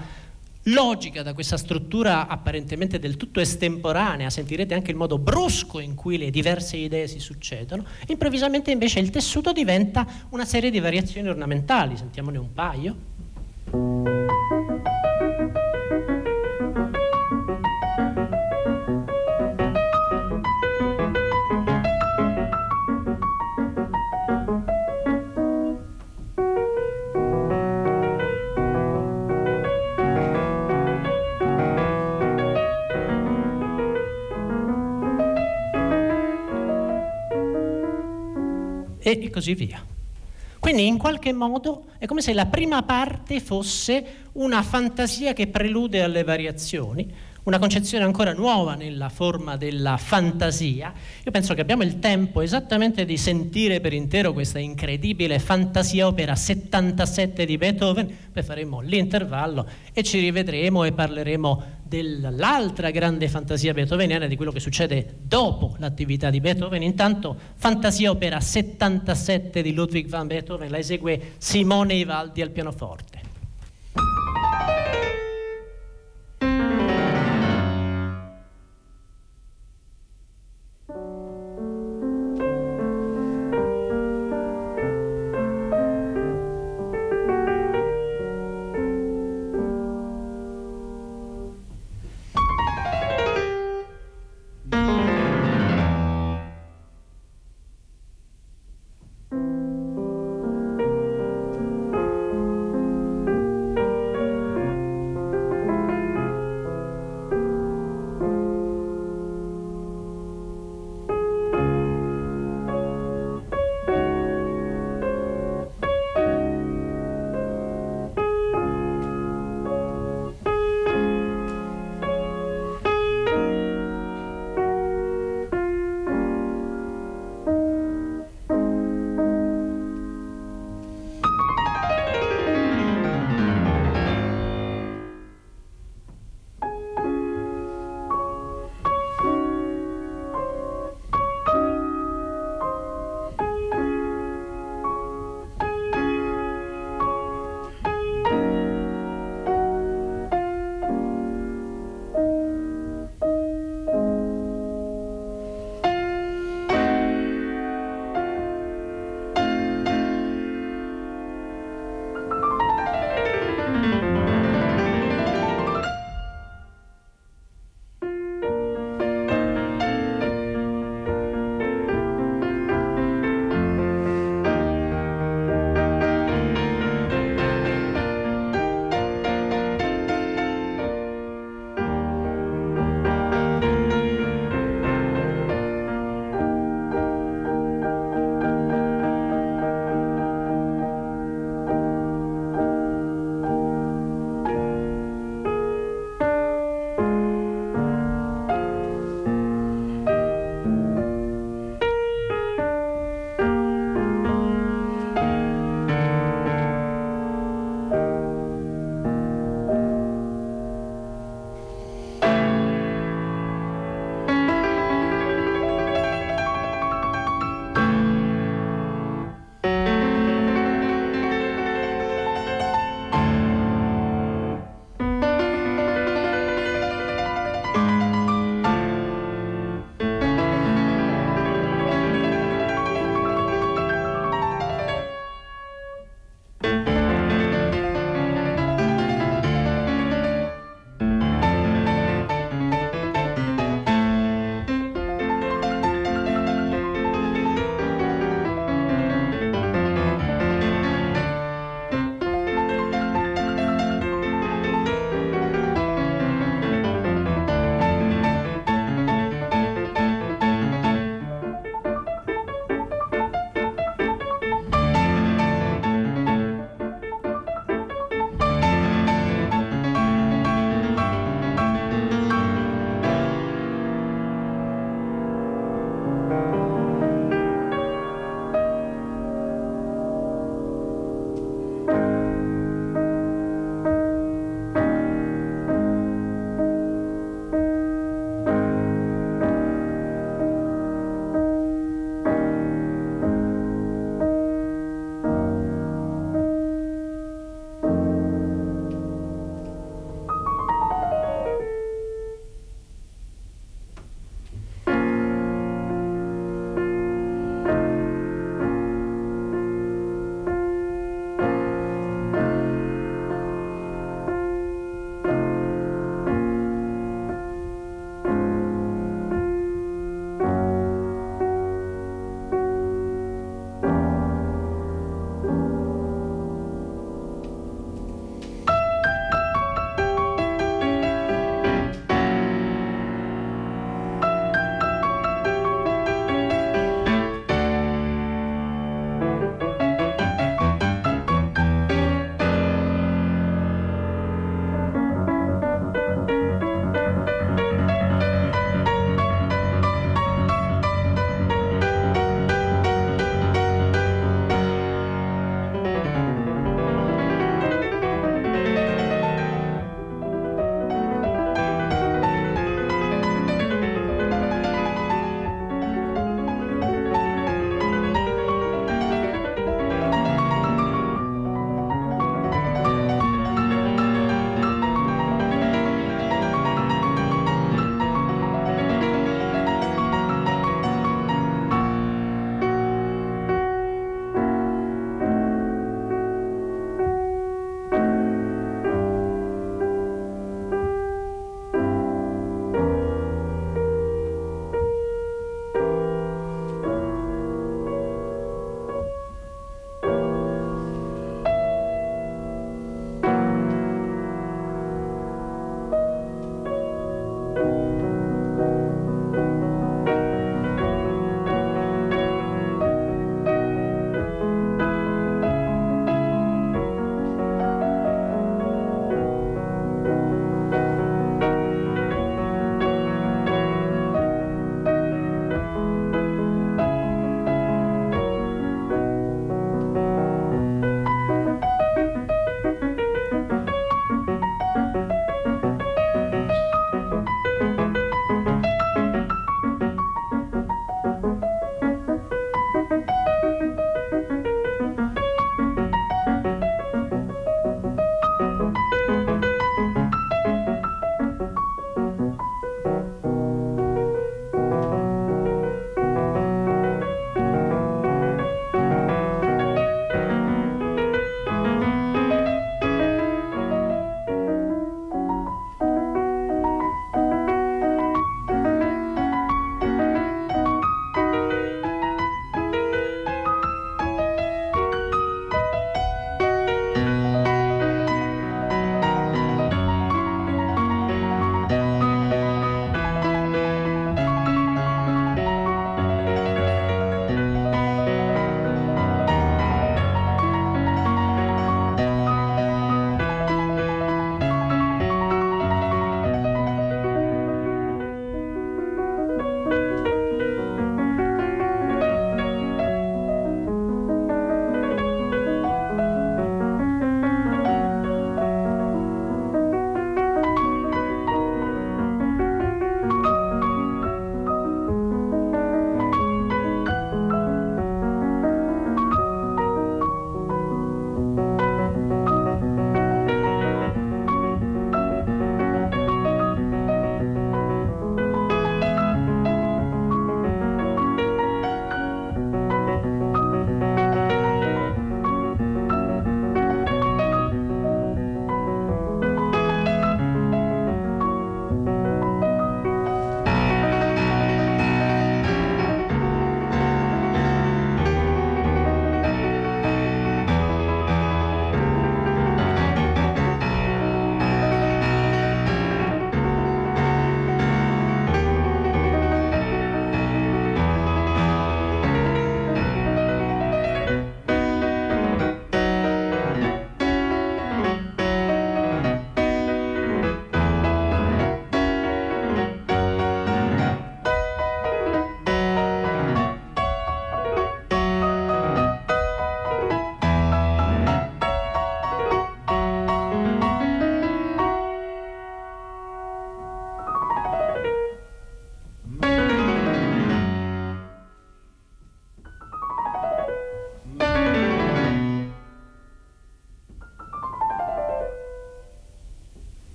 logica da questa struttura apparentemente del tutto estemporanea, sentirete anche il modo brusco in cui le diverse idee si succedono, improvvisamente invece il tessuto diventa una serie di variazioni ornamentali, sentiamone un paio. Così via. Quindi in qualche modo è come se la prima parte fosse una fantasia che prelude alle variazioni, una concezione ancora nuova nella forma della fantasia. Io penso che abbiamo il tempo esattamente di sentire per intero questa incredibile fantasia opera 77 di Beethoven, poi faremo l'intervallo e ci rivedremo e parleremo dell'altra grande fantasia beethoveniana, di quello che succede dopo l'attività di Beethoven. Intanto fantasia opera 77 di Ludwig van Beethoven, la esegue Simone Ivaldi al pianoforte.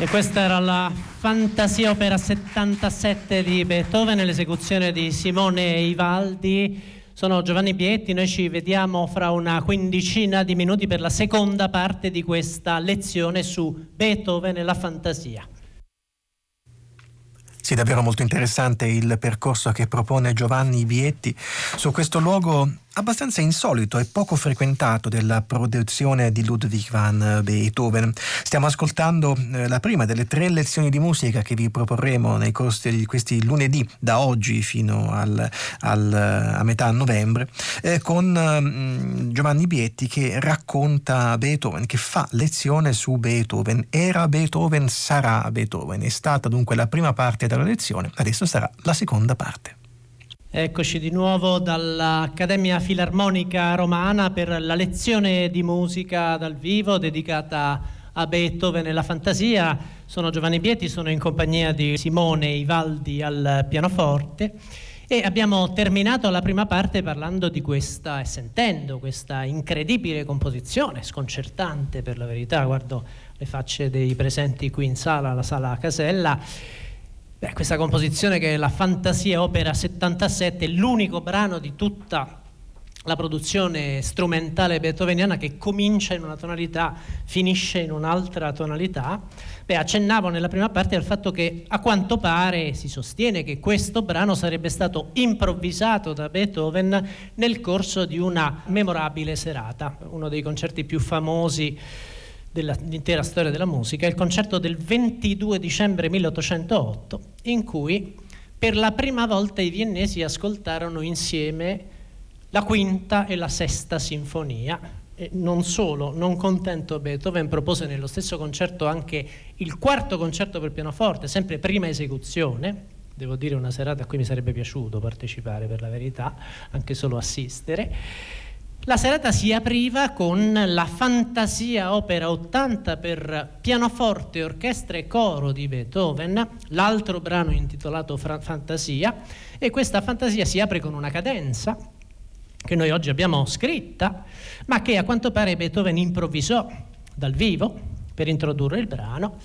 E questa era la Fantasia Opera 77 di Beethoven nell'esecuzione di Simone Ivaldi. Sono Giovanni Bietti, noi ci vediamo fra una quindicina di minuti per la seconda parte di questa lezione su Beethoven e la fantasia. Sì, davvero molto interessante il percorso che propone Giovanni Bietti su questo luogo abbastanza insolito e poco frequentato della produzione di Ludwig van Beethoven. Stiamo ascoltando eh, la prima delle tre lezioni di musica che vi proporremo nei corsi di questi lunedì da oggi fino al, al, a metà novembre eh, con eh, Giovanni Bietti che racconta Beethoven, che fa lezione su Beethoven. Era Beethoven, sarà Beethoven. È stata dunque la prima parte della lezione, adesso sarà la seconda parte. Eccoci di nuovo dall'Accademia Filarmonica Romana per la lezione di musica dal vivo dedicata a Beethoven e la fantasia. Sono Giovanni Bietti, sono in compagnia di Simone Ivaldi al pianoforte e abbiamo terminato la prima parte parlando di questa e sentendo questa incredibile composizione, sconcertante per la verità, guardo le facce dei presenti qui in sala, la sala Casella Beh, questa composizione che è la Fantasia Opera 77 è l'unico brano di tutta la produzione strumentale beethoveniana che comincia in una tonalità, finisce in un'altra tonalità. Beh, accennavo nella prima parte al fatto che a quanto pare si sostiene che questo brano sarebbe stato improvvisato da Beethoven nel corso di una memorabile serata, uno dei concerti più famosi dell'intera storia della musica, il concerto del 22 dicembre 1808, in cui per la prima volta i viennesi ascoltarono insieme la quinta e la sesta sinfonia. E non solo, non contento Beethoven propose nello stesso concerto anche il quarto concerto per pianoforte, sempre prima esecuzione, devo dire una serata a cui mi sarebbe piaciuto partecipare per la verità, anche solo assistere la serata si apriva con la Fantasia Opera 80 per pianoforte, orchestra e coro di Beethoven, l'altro brano intitolato Fantasia, e questa fantasia si apre con una cadenza che noi oggi abbiamo scritta, ma che a quanto pare Beethoven improvvisò dal vivo per introdurre il brano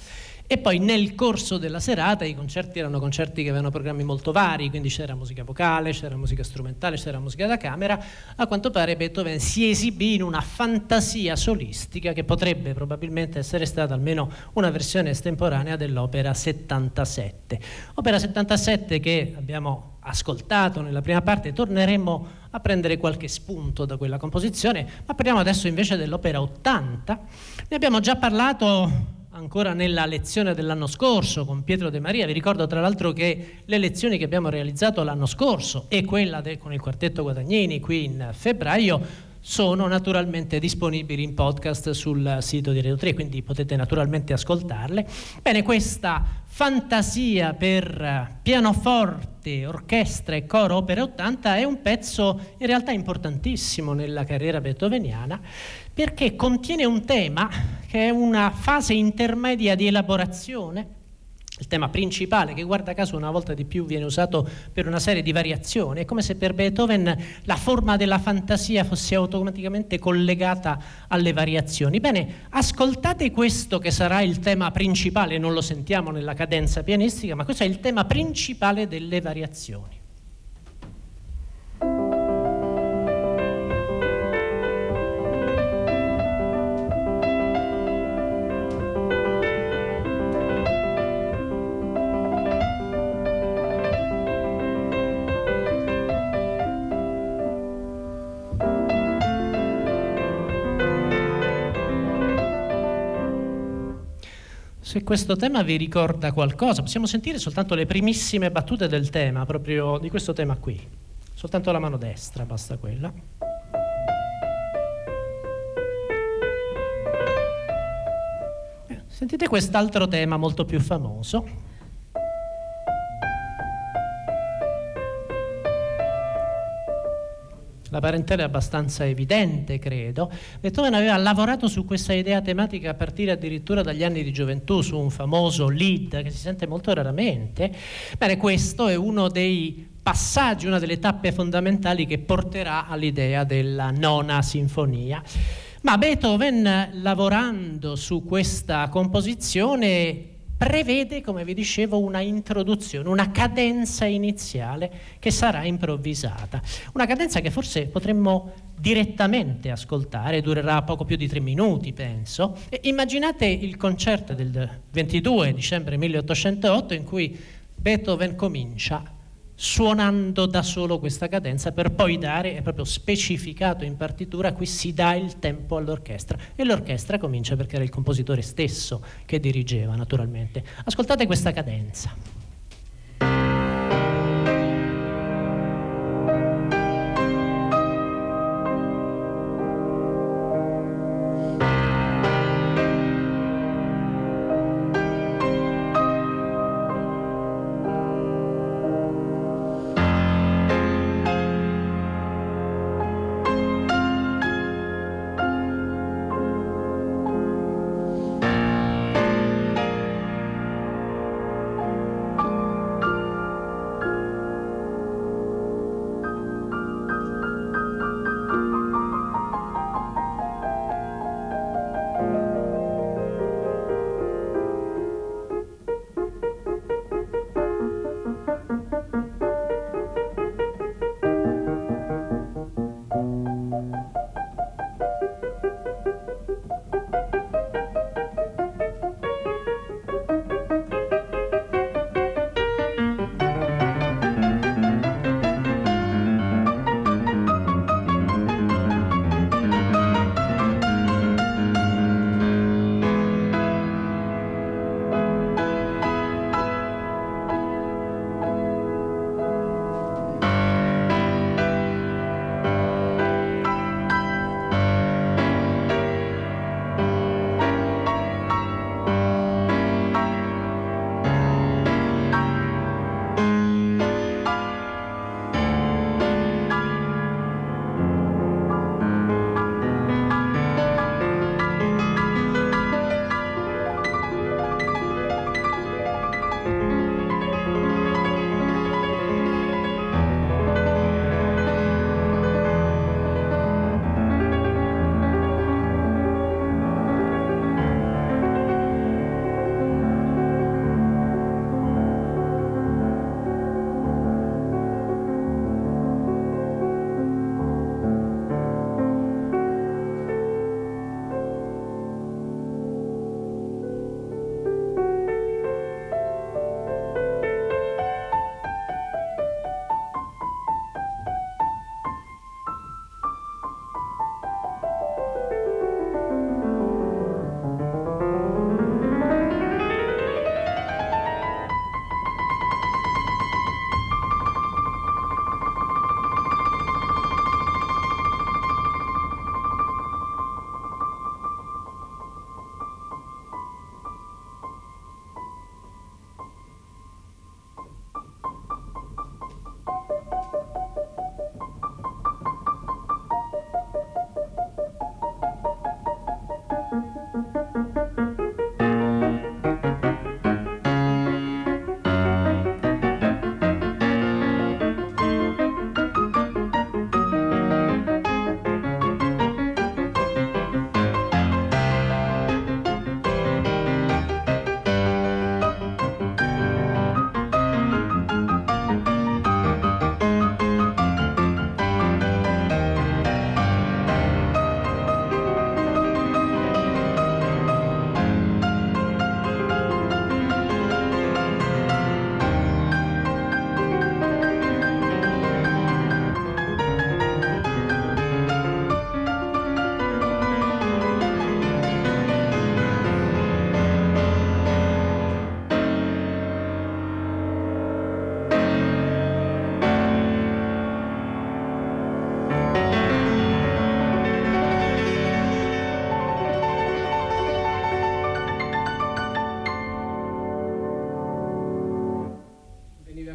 e poi nel corso della serata i concerti erano concerti che avevano programmi molto vari, quindi c'era musica vocale, c'era musica strumentale, c'era musica da camera. A quanto pare Beethoven si esibì in una fantasia solistica che potrebbe probabilmente essere stata almeno una versione estemporanea dell'opera 77. Opera 77 che abbiamo ascoltato nella prima parte, torneremo a prendere qualche spunto da quella composizione, ma parliamo adesso invece dell'opera 80. Ne abbiamo già parlato ancora nella lezione dell'anno scorso con Pietro De Maria. Vi ricordo tra l'altro che le lezioni che abbiamo realizzato l'anno scorso e quella de, con il quartetto Guadagnini qui in febbraio sono naturalmente disponibili in podcast sul sito di Radio 3, quindi potete naturalmente ascoltarle. Bene, questa fantasia per pianoforte, orchestra e coro opera 80 è un pezzo in realtà importantissimo nella carriera beethoveniana perché contiene un tema che è una fase intermedia di elaborazione il tema principale, che guarda caso una volta di più viene usato per una serie di variazioni, è come se per Beethoven la forma della fantasia fosse automaticamente collegata alle variazioni. Bene, ascoltate questo che sarà il tema principale, non lo sentiamo nella cadenza pianistica, ma questo è il tema principale delle variazioni. Se questo tema vi ricorda qualcosa, possiamo sentire soltanto le primissime battute del tema, proprio di questo tema qui. Soltanto la mano destra, basta quella. Eh, sentite quest'altro tema molto più famoso. La parentela è abbastanza evidente, credo. Beethoven aveva lavorato su questa idea tematica a partire addirittura dagli anni di gioventù, su un famoso lead che si sente molto raramente. Bene, questo è uno dei passaggi, una delle tappe fondamentali che porterà all'idea della nona sinfonia. Ma Beethoven, lavorando su questa composizione, prevede, come vi dicevo, una introduzione, una cadenza iniziale che sarà improvvisata. Una cadenza che forse potremmo direttamente ascoltare, durerà poco più di tre minuti, penso. E immaginate il concerto del 22 dicembre 1808 in cui Beethoven comincia suonando da solo questa cadenza per poi dare, è proprio specificato in partitura, qui si dà il tempo all'orchestra e l'orchestra comincia perché era il compositore stesso che dirigeva naturalmente. Ascoltate questa cadenza.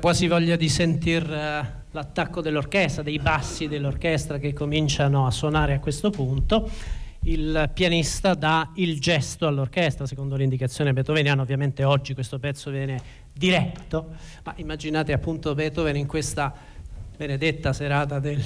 Quasi voglia di sentire uh, l'attacco dell'orchestra, dei bassi dell'orchestra che cominciano a suonare a questo punto. Il pianista dà il gesto all'orchestra, secondo l'indicazione beethoveniana. Ovviamente oggi questo pezzo viene diretto, ma immaginate appunto Beethoven in questa benedetta serata del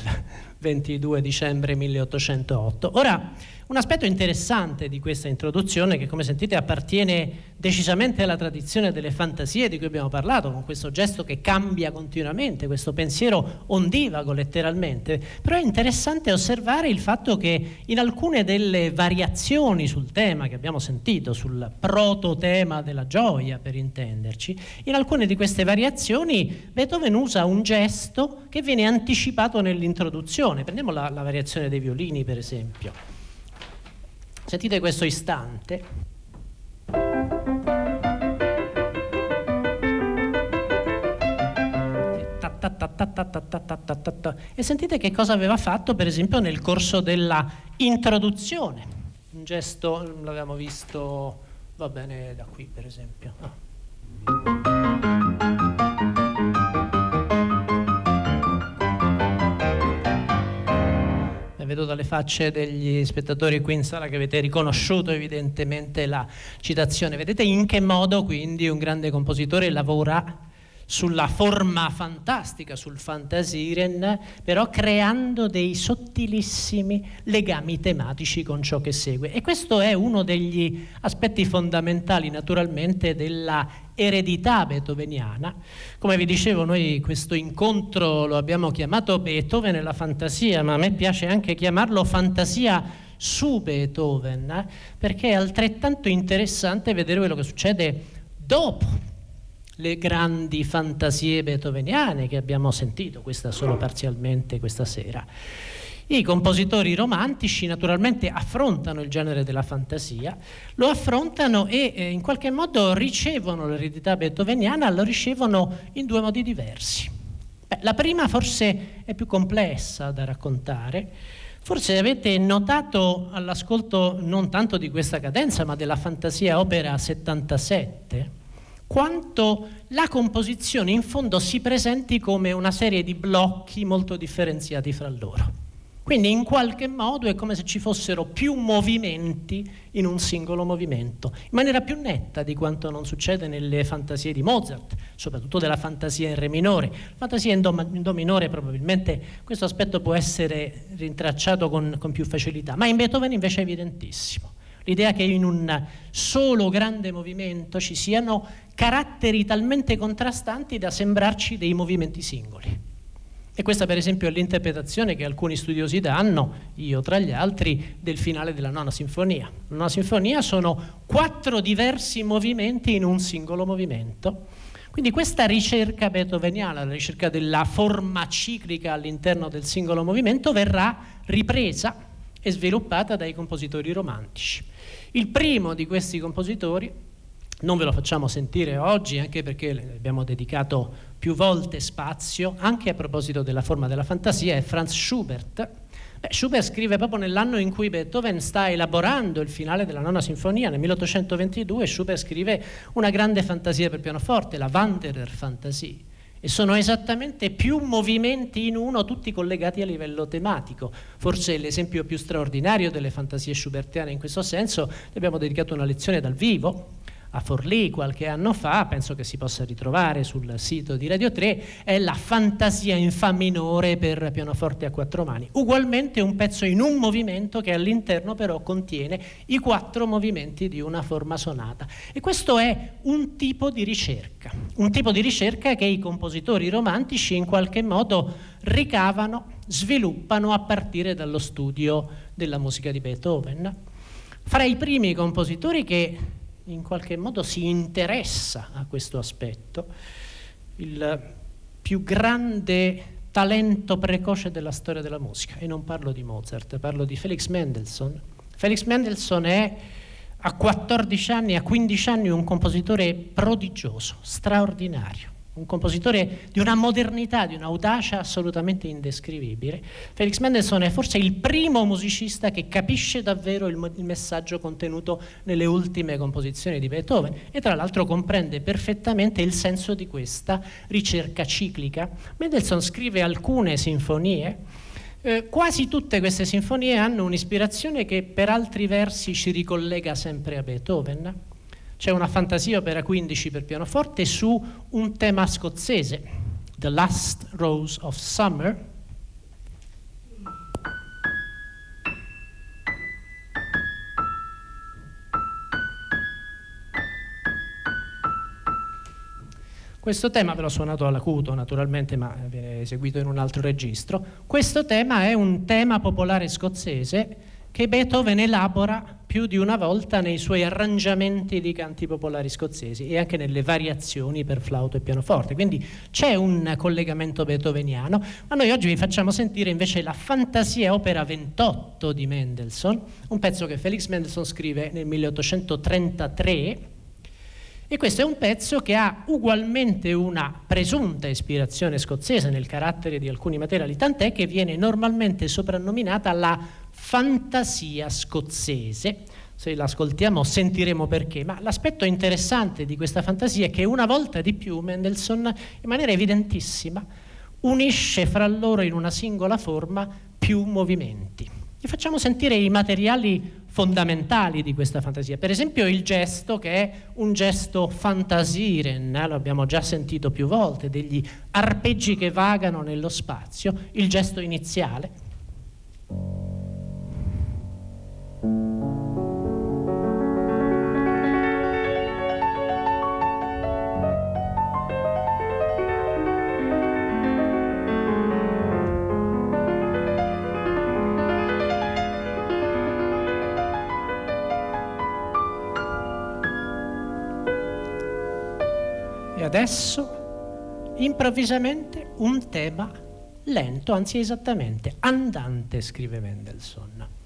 22 dicembre 1808. Ora, un aspetto interessante di questa introduzione, che come sentite appartiene decisamente alla tradizione delle fantasie di cui abbiamo parlato, con questo gesto che cambia continuamente, questo pensiero ondivago letteralmente, però è interessante osservare il fatto che in alcune delle variazioni sul tema che abbiamo sentito, sul prototema della gioia per intenderci, in alcune di queste variazioni Beethoven usa un gesto che viene anticipato nell'introduzione. Prendiamo la, la variazione dei violini per esempio. Sentite questo istante. E sentite che cosa aveva fatto, per esempio, nel corso della introduzione. Un gesto, l'avevamo visto, va bene da qui, per esempio. Oh. Vedo dalle facce degli spettatori qui in sala che avete riconosciuto evidentemente la citazione. Vedete in che modo quindi un grande compositore lavora sulla forma fantastica, sul fantasiren, però creando dei sottilissimi legami tematici con ciò che segue. E questo è uno degli aspetti fondamentali naturalmente della eredità beethoveniana. Come vi dicevo, noi questo incontro lo abbiamo chiamato Beethoven e la fantasia, ma a me piace anche chiamarlo fantasia su Beethoven, eh? perché è altrettanto interessante vedere quello che succede dopo le grandi fantasie beethoveniane che abbiamo sentito, questa solo parzialmente questa sera. I compositori romantici naturalmente affrontano il genere della fantasia, lo affrontano e eh, in qualche modo ricevono l'eredità beethoveniana, lo ricevono in due modi diversi. Beh, la prima forse è più complessa da raccontare, forse avete notato all'ascolto non tanto di questa cadenza ma della fantasia opera 77, quanto la composizione in fondo si presenti come una serie di blocchi molto differenziati fra loro. Quindi in qualche modo è come se ci fossero più movimenti in un singolo movimento, in maniera più netta di quanto non succede nelle fantasie di Mozart, soprattutto della fantasia in Re minore. La fantasia in Do, in do minore probabilmente questo aspetto può essere rintracciato con, con più facilità, ma in Beethoven invece è evidentissimo. L'idea che in un solo grande movimento ci siano caratteri talmente contrastanti da sembrarci dei movimenti singoli. E questa per esempio è l'interpretazione che alcuni studiosi danno, io tra gli altri, del finale della nona sinfonia. La nona sinfonia sono quattro diversi movimenti in un singolo movimento. Quindi questa ricerca beethoveniana, la ricerca della forma ciclica all'interno del singolo movimento, verrà ripresa e sviluppata dai compositori romantici. Il primo di questi compositori, non ve lo facciamo sentire oggi anche perché abbiamo dedicato più volte spazio, anche a proposito della forma della fantasia, è Franz Schubert. Beh, Schubert scrive proprio nell'anno in cui Beethoven sta elaborando il finale della nona sinfonia, nel 1822, Schubert scrive una grande fantasia per pianoforte, la Wanderer Fantasie e sono esattamente più movimenti in uno, tutti collegati a livello tematico. Forse l'esempio più straordinario delle fantasie schubertiane in questo senso, le abbiamo dedicato una lezione dal vivo, a Forlì qualche anno fa, penso che si possa ritrovare sul sito di Radio 3, è la fantasia in fa minore per pianoforte a quattro mani. Ugualmente un pezzo in un movimento che all'interno però contiene i quattro movimenti di una forma sonata. E questo è un tipo di ricerca, un tipo di ricerca che i compositori romantici in qualche modo ricavano, sviluppano a partire dallo studio della musica di Beethoven. Fra i primi compositori che in qualche modo si interessa a questo aspetto, il più grande talento precoce della storia della musica, e non parlo di Mozart, parlo di Felix Mendelssohn. Felix Mendelssohn è a 14 anni, a 15 anni un compositore prodigioso, straordinario un compositore di una modernità, di un'audacia assolutamente indescrivibile. Felix Mendelssohn è forse il primo musicista che capisce davvero il, il, messaggio contenuto nelle ultime composizioni di Beethoven e tra l'altro comprende perfettamente il senso di questa ricerca ciclica. Mendelssohn scrive alcune sinfonie, eh, quasi tutte queste sinfonie hanno un'ispirazione che per altri versi ci ricollega sempre a Beethoven c'è una fantasia opera 15 per pianoforte su un tema scozzese, The Last Rose of Summer, Questo tema ve l'ho suonato all'acuto naturalmente, ma viene eseguito in un altro registro. Questo tema è un tema popolare scozzese che Beethoven elabora più di una volta nei suoi arrangiamenti di canti popolari scozzesi e anche nelle variazioni per flauto e pianoforte. Quindi c'è un collegamento beethoveniano, ma noi oggi vi facciamo sentire invece la Fantasia Opera 28 di Mendelssohn, un pezzo che Felix Mendelssohn scrive nel 1833 e questo è un pezzo che ha ugualmente una presunta ispirazione scozzese nel carattere di alcuni materiali, tant'è che viene normalmente soprannominata la fantasia scozzese. Se l'ascoltiamo sentiremo perché, ma l'aspetto interessante di questa fantasia è che una volta di più Mendelssohn, in maniera evidentissima, unisce fra loro in una singola forma più movimenti. Vi facciamo sentire i materiali fondamentali di questa fantasia. Per esempio il gesto che è un gesto fantasiren, eh, lo abbiamo già sentito più volte, degli arpeggi che vagano nello spazio, il gesto iniziale. Adesso, improvvisamente, un tema lento, anzi esattamente andante, scrive Mendelssohn.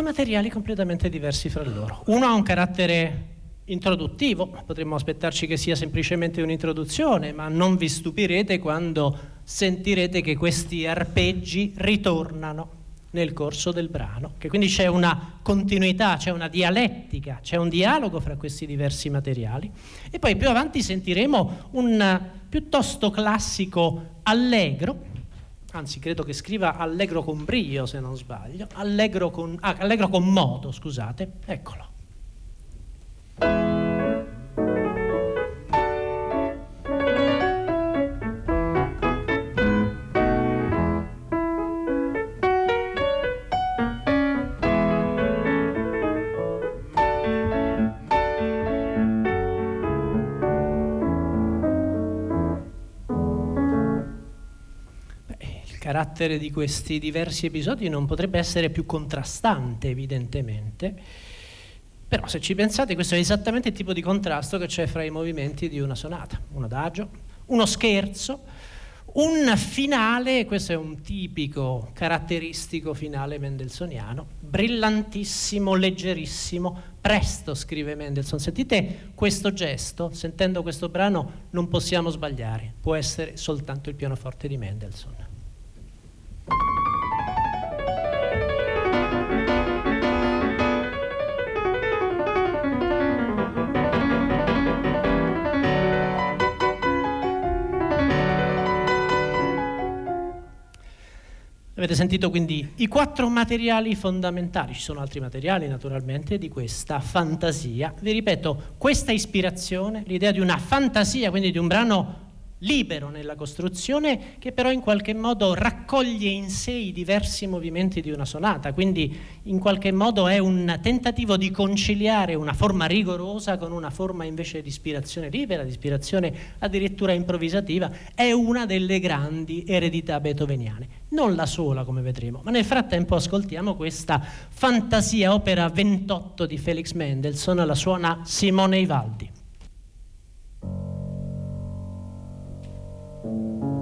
Materiali completamente diversi fra loro. Uno ha un carattere introduttivo, potremmo aspettarci che sia semplicemente un'introduzione, ma non vi stupirete quando sentirete che questi arpeggi ritornano nel corso del brano, che quindi c'è una continuità, c'è una dialettica, c'è un dialogo fra questi diversi materiali e poi più avanti sentiremo un piuttosto classico allegro anzi credo che scriva allegro con brio se non sbaglio, allegro con, ah, allegro con modo, scusate, eccolo. Carattere di questi diversi episodi non potrebbe essere più contrastante, evidentemente. Però se ci pensate, questo è esattamente il tipo di contrasto che c'è fra i movimenti di una sonata, un adagio, uno scherzo, un finale, questo è un tipico caratteristico finale mendelssohniano, brillantissimo, leggerissimo, presto, scrive Mendelssohn. Sentite questo gesto, sentendo questo brano non possiamo sbagliare, può essere soltanto il pianoforte di Mendelssohn. Avete sentito quindi i quattro materiali fondamentali, ci sono altri materiali naturalmente di questa fantasia. Vi ripeto, questa ispirazione, l'idea di una fantasia, quindi di un brano libero nella costruzione che però in qualche modo raccoglie in sé i diversi movimenti di una sonata, quindi in qualche modo è un tentativo di conciliare una forma rigorosa con una forma invece di ispirazione libera, di ispirazione addirittura improvvisativa, è una delle grandi eredità beethoveniane. Non la sola come vedremo, ma nel frattempo ascoltiamo questa fantasia opera 28 di Felix Mendelssohn, la suona Simone Ivaldi. Thank you.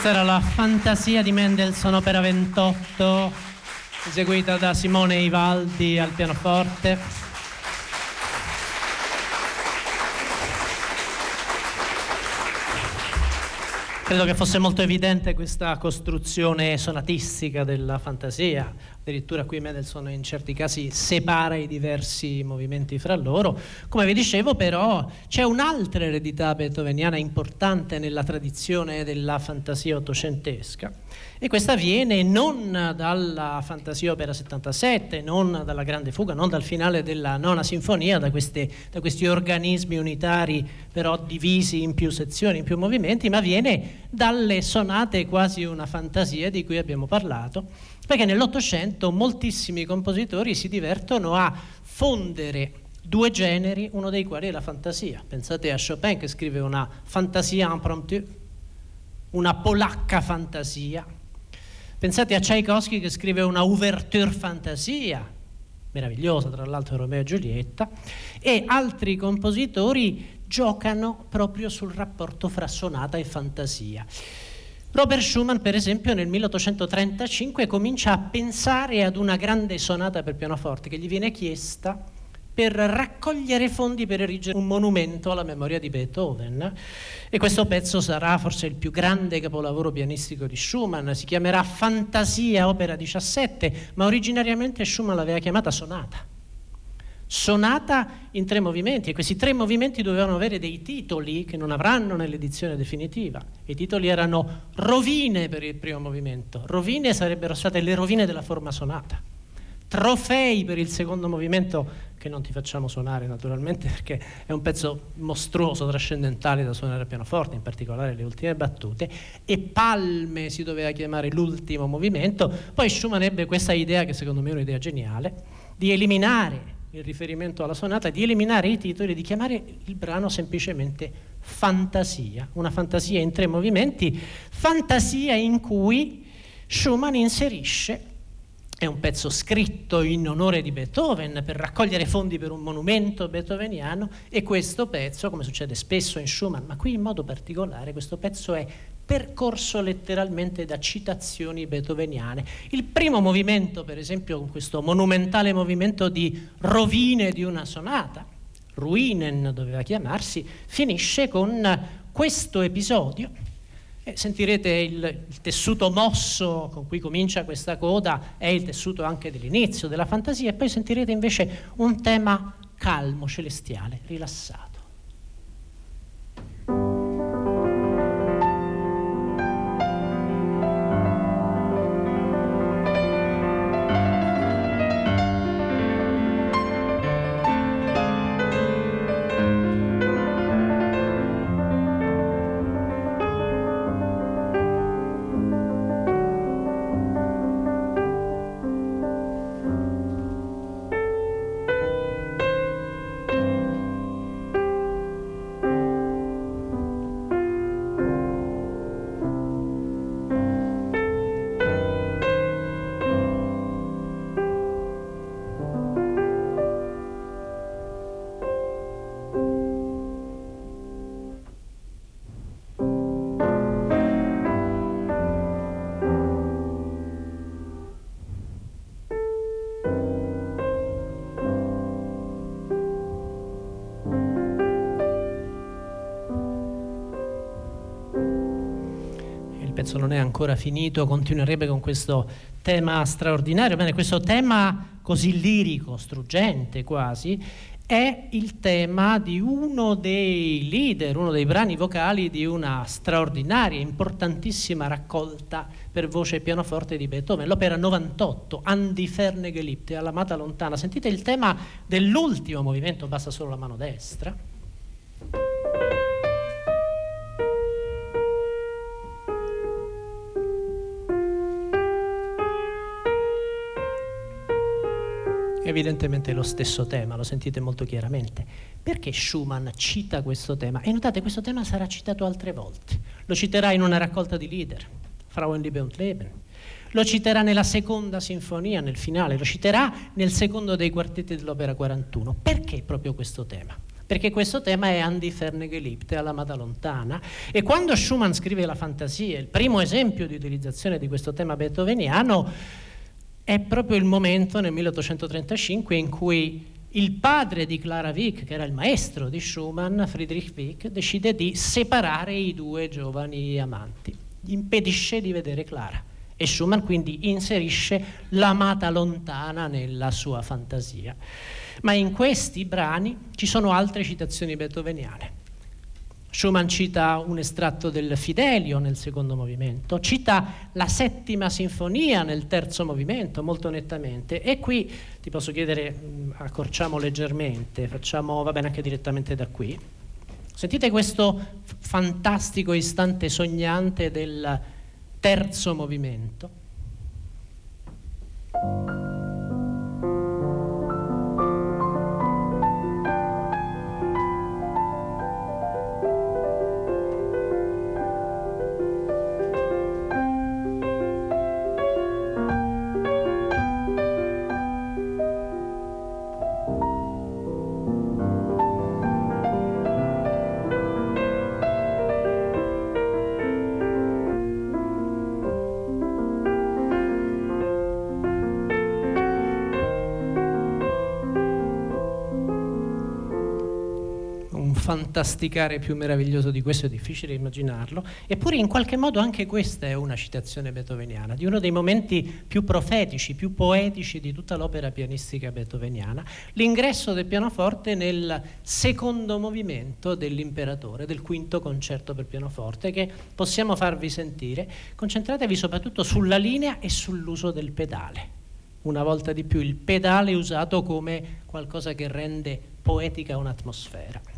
Questa era la fantasia di Mendelssohn, opera 28, eseguita da Simone Ivaldi al pianoforte. Credo che fosse molto evidente questa costruzione sonatistica della fantasia, addirittura qui Mendelssohn in certi casi separa i diversi movimenti fra loro. Come vi dicevo però c'è un'altra eredità beethoveniana importante nella tradizione della fantasia ottocentesca e questa viene non dalla Fantasia Opera 77, non dalla Grande Fuga, non dal finale della nona sinfonia, da, queste, da questi organismi unitari però divisi in più sezioni, in più movimenti, ma viene dalle sonate quasi una fantasia di cui abbiamo parlato, perché nell'Ottocento moltissimi compositori si divertono a fondere due generi, uno dei quali è la fantasia. Pensate a Chopin che scrive una fantasia impromptu, una polacca fantasia, Pensate a Tchaikovsky che scrive una ouverture fantasia, meravigliosa tra l'altro Romeo e Giulietta, e altri compositori giocano proprio sul rapporto fra sonata e fantasia. Robert Schumann, per esempio, nel 1835 comincia a pensare ad una grande sonata per pianoforte che gli viene chiesta per raccogliere fondi per erigere un monumento alla memoria di Beethoven. E questo pezzo sarà forse il più grande capolavoro pianistico di Schumann, si chiamerà Fantasia Opera 17, ma originariamente Schumann l'aveva chiamata Sonata. Sonata in tre movimenti e questi tre movimenti dovevano avere dei titoli che non avranno nell'edizione definitiva. I titoli erano rovine per il primo movimento, rovine sarebbero state le rovine della forma sonata. Trofei per il secondo movimento che non ti facciamo suonare naturalmente perché è un pezzo mostruoso, trascendentale da suonare al pianoforte, in particolare le ultime battute, e palme si doveva chiamare l'ultimo movimento, poi Schumann ebbe questa idea, che secondo me è un'idea geniale, di eliminare il riferimento alla sonata, di eliminare i titoli, di chiamare il brano semplicemente fantasia, una fantasia in tre movimenti, fantasia in cui Schumann inserisce è un pezzo scritto in onore di Beethoven per raccogliere fondi per un monumento beethoveniano e questo pezzo, come succede spesso in Schumann, ma qui in modo particolare, questo pezzo è percorso letteralmente da citazioni beethoveniane. Il primo movimento, per esempio, questo monumentale movimento di rovine di una sonata, Ruinen doveva chiamarsi, finisce con questo episodio sentirete il, il, tessuto mosso con cui comincia questa coda, è il tessuto anche dell'inizio della fantasia, e poi sentirete invece un tema calmo, celestiale, rilassato. Pezzo non è ancora finito, continuerebbe con questo tema straordinario. Bene, questo tema così lirico, struggente quasi, è il tema di uno dei leader, uno dei brani vocali di una straordinaria, importantissima raccolta per voce e pianoforte di Beethoven, l'opera 98, Andi ferne geliebte, all'amata lontana. Sentite il tema dell'ultimo movimento, basta solo la mano destra. Evidentemente lo stesso tema, lo sentite molto chiaramente. Perché Schumann cita questo tema? E notate, questo tema sarà citato altre volte. Lo citerà in una raccolta di leader, Frauenliebe und Leben. Lo citerà nella seconda sinfonia, nel finale, lo citerà nel secondo dei quartetti dell'opera 41. Perché proprio questo tema? perché questo tema è Andi Fernegeliebte, all'amata lontana, e quando Schumann scrive la fantasia, il primo esempio di utilizzazione di questo tema beethoveniano è proprio il momento nel 1835 in cui il padre di Clara Wieck, che era il maestro di Schumann, Friedrich Wieck, decide di separare i due giovani amanti, impedisce di vedere Clara e Schumann quindi inserisce l'amata lontana nella sua fantasia. Ma in questi brani ci sono altre citazioni beethoveniane. Schumann cita un estratto del Fidelio nel secondo movimento, cita la settima sinfonia nel terzo movimento molto nettamente e qui ti posso chiedere, accorciamo leggermente, facciamo, va bene anche direttamente da qui. Sentite questo fantastico istante sognante del terzo movimento. Fantasticare più meraviglioso di questo è difficile immaginarlo, eppure in qualche modo anche questa è una citazione beethoveniana, di uno dei momenti più profetici, più poetici di tutta l'opera pianistica beethoveniana, l'ingresso del pianoforte nel secondo movimento dell'imperatore, del quinto concerto per pianoforte, che possiamo farvi sentire. Concentratevi soprattutto sulla linea e sull'uso del pedale. Una volta di più il pedale usato come qualcosa che rende poetica un'atmosfera.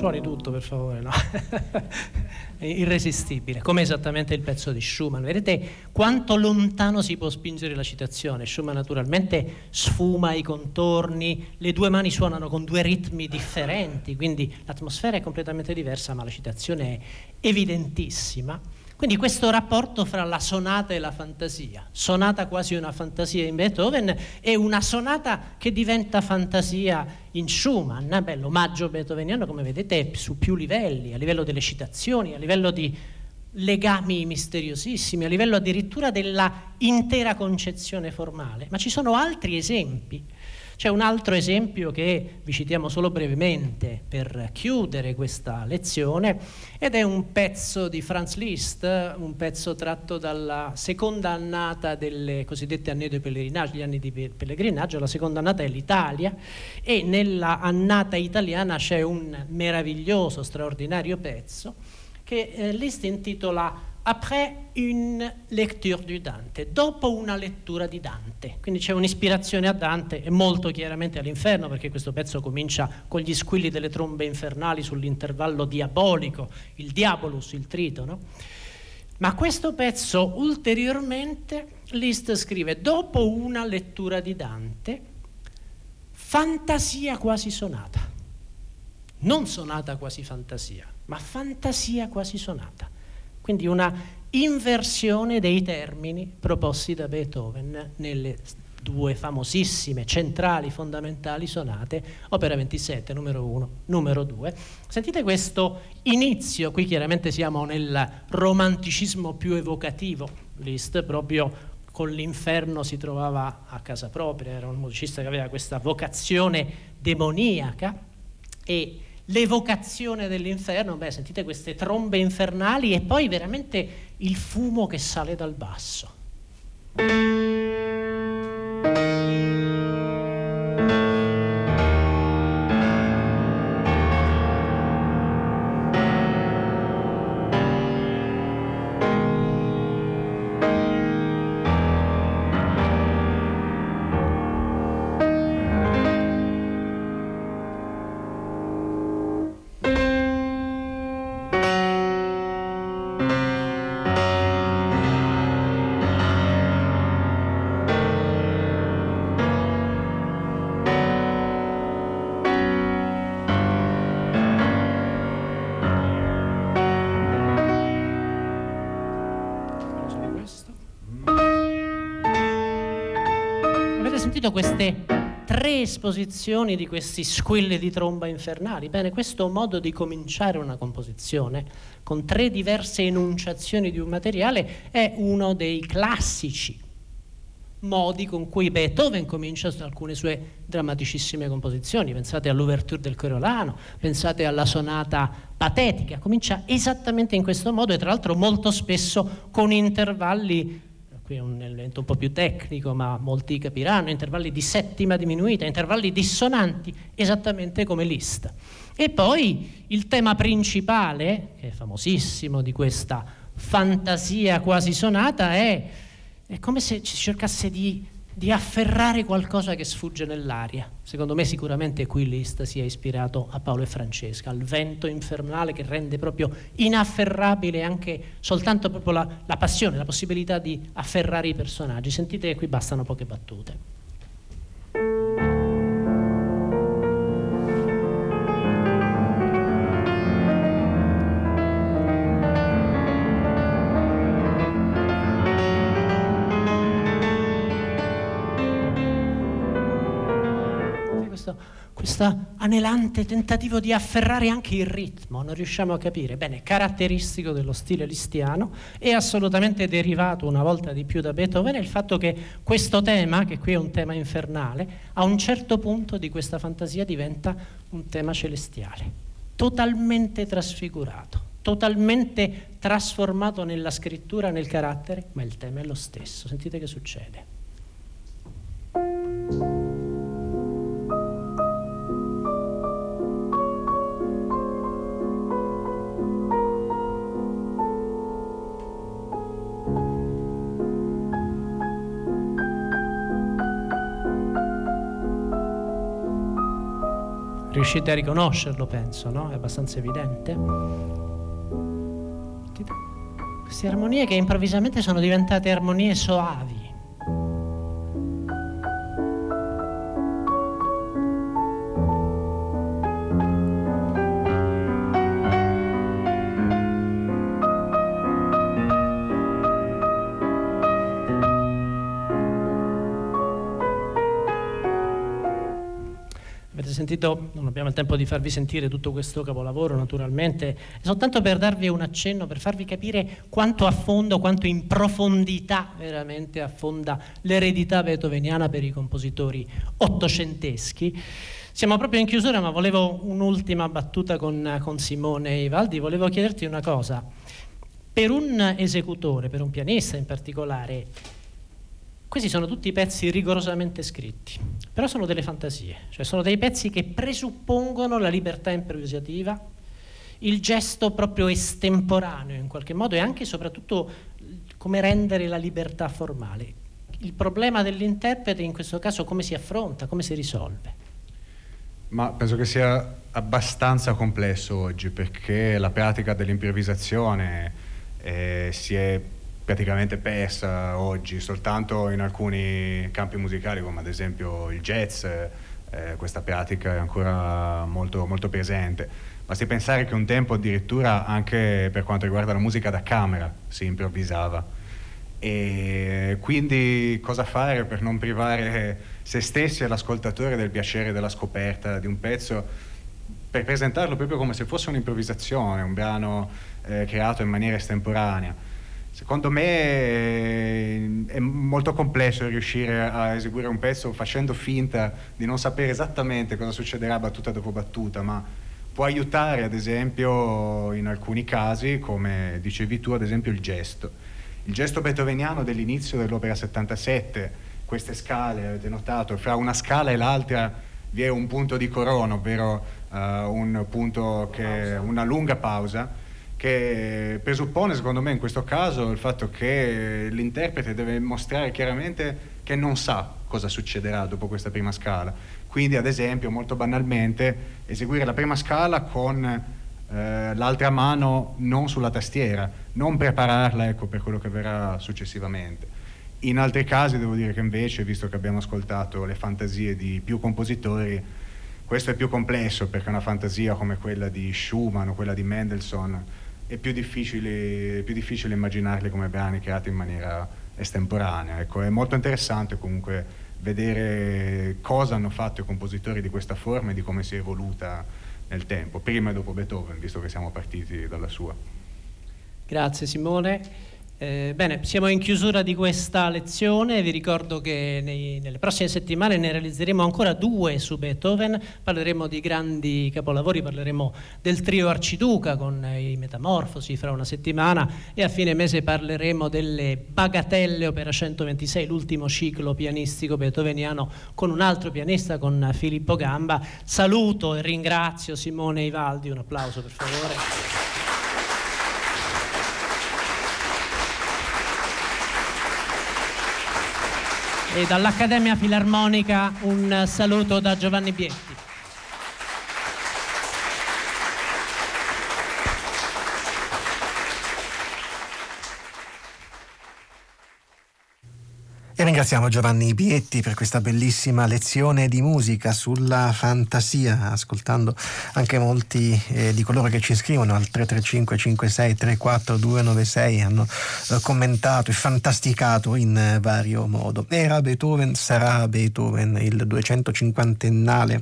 suoni tutto per favore, no? Irresistibile, come esattamente il pezzo di Schumann. Vedete quanto lontano si può spingere la citazione. Schumann naturalmente sfuma i contorni, le due mani suonano con due ritmi differenti, quindi l'atmosfera è completamente diversa, ma la citazione è evidentissima. Quindi questo rapporto fra la sonata e la fantasia, sonata quasi una fantasia in Beethoven e una sonata che diventa fantasia in Schumann, beh, l'omaggio beethoveniano come vedete su più livelli, a livello delle citazioni, a livello di legami misteriosissimi, a livello addirittura della intera concezione formale, ma ci sono altri esempi c'è un altro esempio che vi citiamo solo brevemente per chiudere questa lezione ed è un pezzo di Franz Liszt, un pezzo tratto dalla seconda annata delle cosiddette année de pellegrinaggio, gli anni di pellegrinaggio, la seconda annata è l'Italia e nella annata italiana c'è un meraviglioso, straordinario pezzo che eh, Liszt intitola après une lecture du Dante, dopo una lettura di Dante. Quindi c'è un'ispirazione a Dante e molto chiaramente all'inferno, perché questo pezzo comincia con gli squilli delle trombe infernali sull'intervallo diabolico, il diabolus, il trito, no? Ma questo pezzo ulteriormente Liszt scrive dopo una lettura di Dante, fantasia quasi sonata. Non sonata quasi fantasia, ma fantasia quasi sonata quindi una inversione dei termini proposti da Beethoven nelle due famosissime, centrali, fondamentali sonate, opera 27, numero 1, numero 2. Sentite questo inizio, qui chiaramente siamo nel romanticismo più evocativo, Liszt proprio con l'inferno si trovava a casa propria, era un musicista che aveva questa vocazione demoniaca e l'evocazione dell'inferno, beh, sentite queste trombe infernali e poi veramente il fumo che sale dal basso. Tre esposizioni di questi squilli di tromba infernali. Bene, questo modo di cominciare una composizione con tre diverse enunciazioni di un materiale è uno dei classici modi con cui Beethoven comincia alcune sue drammaticissime composizioni. Pensate all'ouverture del Coriolano, pensate alla sonata patetica. Comincia esattamente in questo modo e tra l'altro molto spesso con intervalli qui è un elemento un po' più tecnico, ma molti capiranno, intervalli di settima diminuita, intervalli dissonanti, esattamente come Liszt. E poi il tema principale, che è famosissimo di questa fantasia quasi sonata, è è come se ci cercasse di, di afferrare qualcosa che sfugge nell'aria. Secondo me sicuramente qui Liszt si è ispirato a Paolo e Francesca, al vento infernale che rende proprio inafferrabile anche soltanto proprio la, la passione, la possibilità di afferrare i personaggi. Sentite che qui bastano poche battute. Questo anelante tentativo di afferrare anche il ritmo, non riusciamo a capire. Bene, caratteristico dello stile listiano e assolutamente derivato una volta di più da Beethoven è il fatto che questo tema, che qui è un tema infernale, a un certo punto di questa fantasia diventa un tema celestiale, totalmente trasfigurato, totalmente trasformato nella scrittura, nel carattere, ma il tema è lo stesso. Sentite che succede. Riuscite a riconoscerlo, penso, no? È abbastanza evidente. Queste armonie che improvvisamente sono diventate armonie soavi. Sentito, non abbiamo il tempo di farvi sentire tutto questo capolavoro naturalmente, soltanto per darvi un accenno, per farvi capire quanto a fondo, quanto in profondità veramente affonda l'eredità beethoveniana per i compositori ottocenteschi. Siamo proprio in chiusura, ma volevo un'ultima battuta con, con Simone Ivaldi, volevo chiederti una cosa. Per un esecutore, per un pianista in particolare, questi sono tutti pezzi rigorosamente scritti, però sono delle fantasie, cioè sono dei pezzi che presuppongono la libertà improvvisativa, il gesto proprio estemporaneo in qualche modo e anche e soprattutto come rendere la libertà formale. Il problema dell'interprete in questo caso come si affronta, come si risolve? Ma penso che sia abbastanza complesso oggi perché la pratica dell'improvvisazione eh, si è praticamente persa oggi soltanto in alcuni campi musicali come ad esempio il jazz, eh, questa pratica è ancora molto, molto presente. Basti pensare che un tempo addirittura anche per quanto riguarda la musica da camera si improvvisava. E quindi cosa fare per non privare se stessi e l'ascoltatore del piacere della scoperta di un pezzo, per presentarlo proprio come se fosse un'improvvisazione, un brano eh, creato in maniera estemporanea. Secondo me eh, è molto complesso riuscire a eseguire un pezzo facendo finta di non sapere esattamente cosa succederà battuta dopo battuta, ma può aiutare ad esempio in alcuni casi, come dicevi tu, ad esempio il gesto. Il gesto beethoveniano dell'inizio dell'opera 77, queste scale, avete notato, fra una scala e l'altra vi è un punto di corona, ovvero uh, un punto che, una lunga pausa che presuppone secondo me in questo caso il fatto che l'interprete deve mostrare chiaramente che non sa cosa succederà dopo questa prima scala. Quindi ad esempio molto banalmente eseguire la prima scala con eh, l'altra mano non sulla tastiera, non prepararla ecco, per quello che verrà successivamente. In altri casi devo dire che invece, visto che abbiamo ascoltato le fantasie di più compositori, questo è più complesso perché una fantasia come quella di Schumann o quella di Mendelssohn è più difficile, più difficile immaginarli come brani creati in maniera estemporanea. Ecco, è molto interessante comunque vedere cosa hanno fatto i compositori di questa forma e di come si è evoluta nel tempo, prima e dopo Beethoven, visto che siamo partiti dalla sua. Grazie Simone. Eh, bene, siamo in chiusura di questa lezione, vi ricordo che nei, nelle prossime settimane ne realizzeremo ancora due su Beethoven, parleremo di grandi capolavori, parleremo del trio Arciduca con i Metamorfosi fra una settimana e a fine mese parleremo delle Bagatelle Opera 126, l'ultimo ciclo pianistico beethoveniano con un altro pianista, con Filippo Gamba. Saluto e ringrazio Simone Ivaldi, un applauso per favore. E dall'Accademia Filarmonica un saluto da Giovanni Bietti. E ringraziamo Giovanni Bietti per questa bellissima lezione di musica sulla fantasia, ascoltando anche molti eh, di coloro che ci scrivono al 335 56 34 296 hanno eh, commentato e fantasticato in eh, vario modo. Era Beethoven, sarà Beethoven, il 250ennale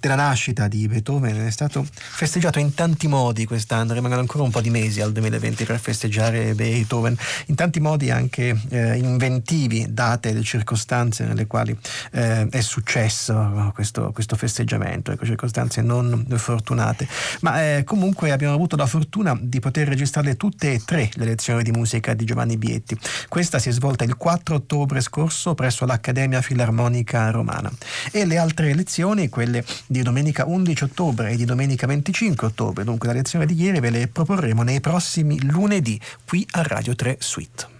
della nascita di Beethoven è stato festeggiato in tanti modi quest'anno, rimangono ancora un po' di mesi al 2020 per festeggiare Beethoven, in tanti modi anche eh, inventivi da date, le circostanze nelle quali eh, è successo questo, questo, festeggiamento, ecco, circostanze non fortunate. Ma eh, comunque abbiamo avuto la fortuna di poter registrarle tutte e tre le lezioni di musica di Giovanni Bietti. Questa si è svolta il 4 ottobre scorso presso l'Accademia Filarmonica Romana e le altre lezioni, quelle di domenica 11 ottobre e di domenica 25 ottobre, dunque la lezione di ieri ve le proporremo nei prossimi lunedì qui a Radio 3 Suite.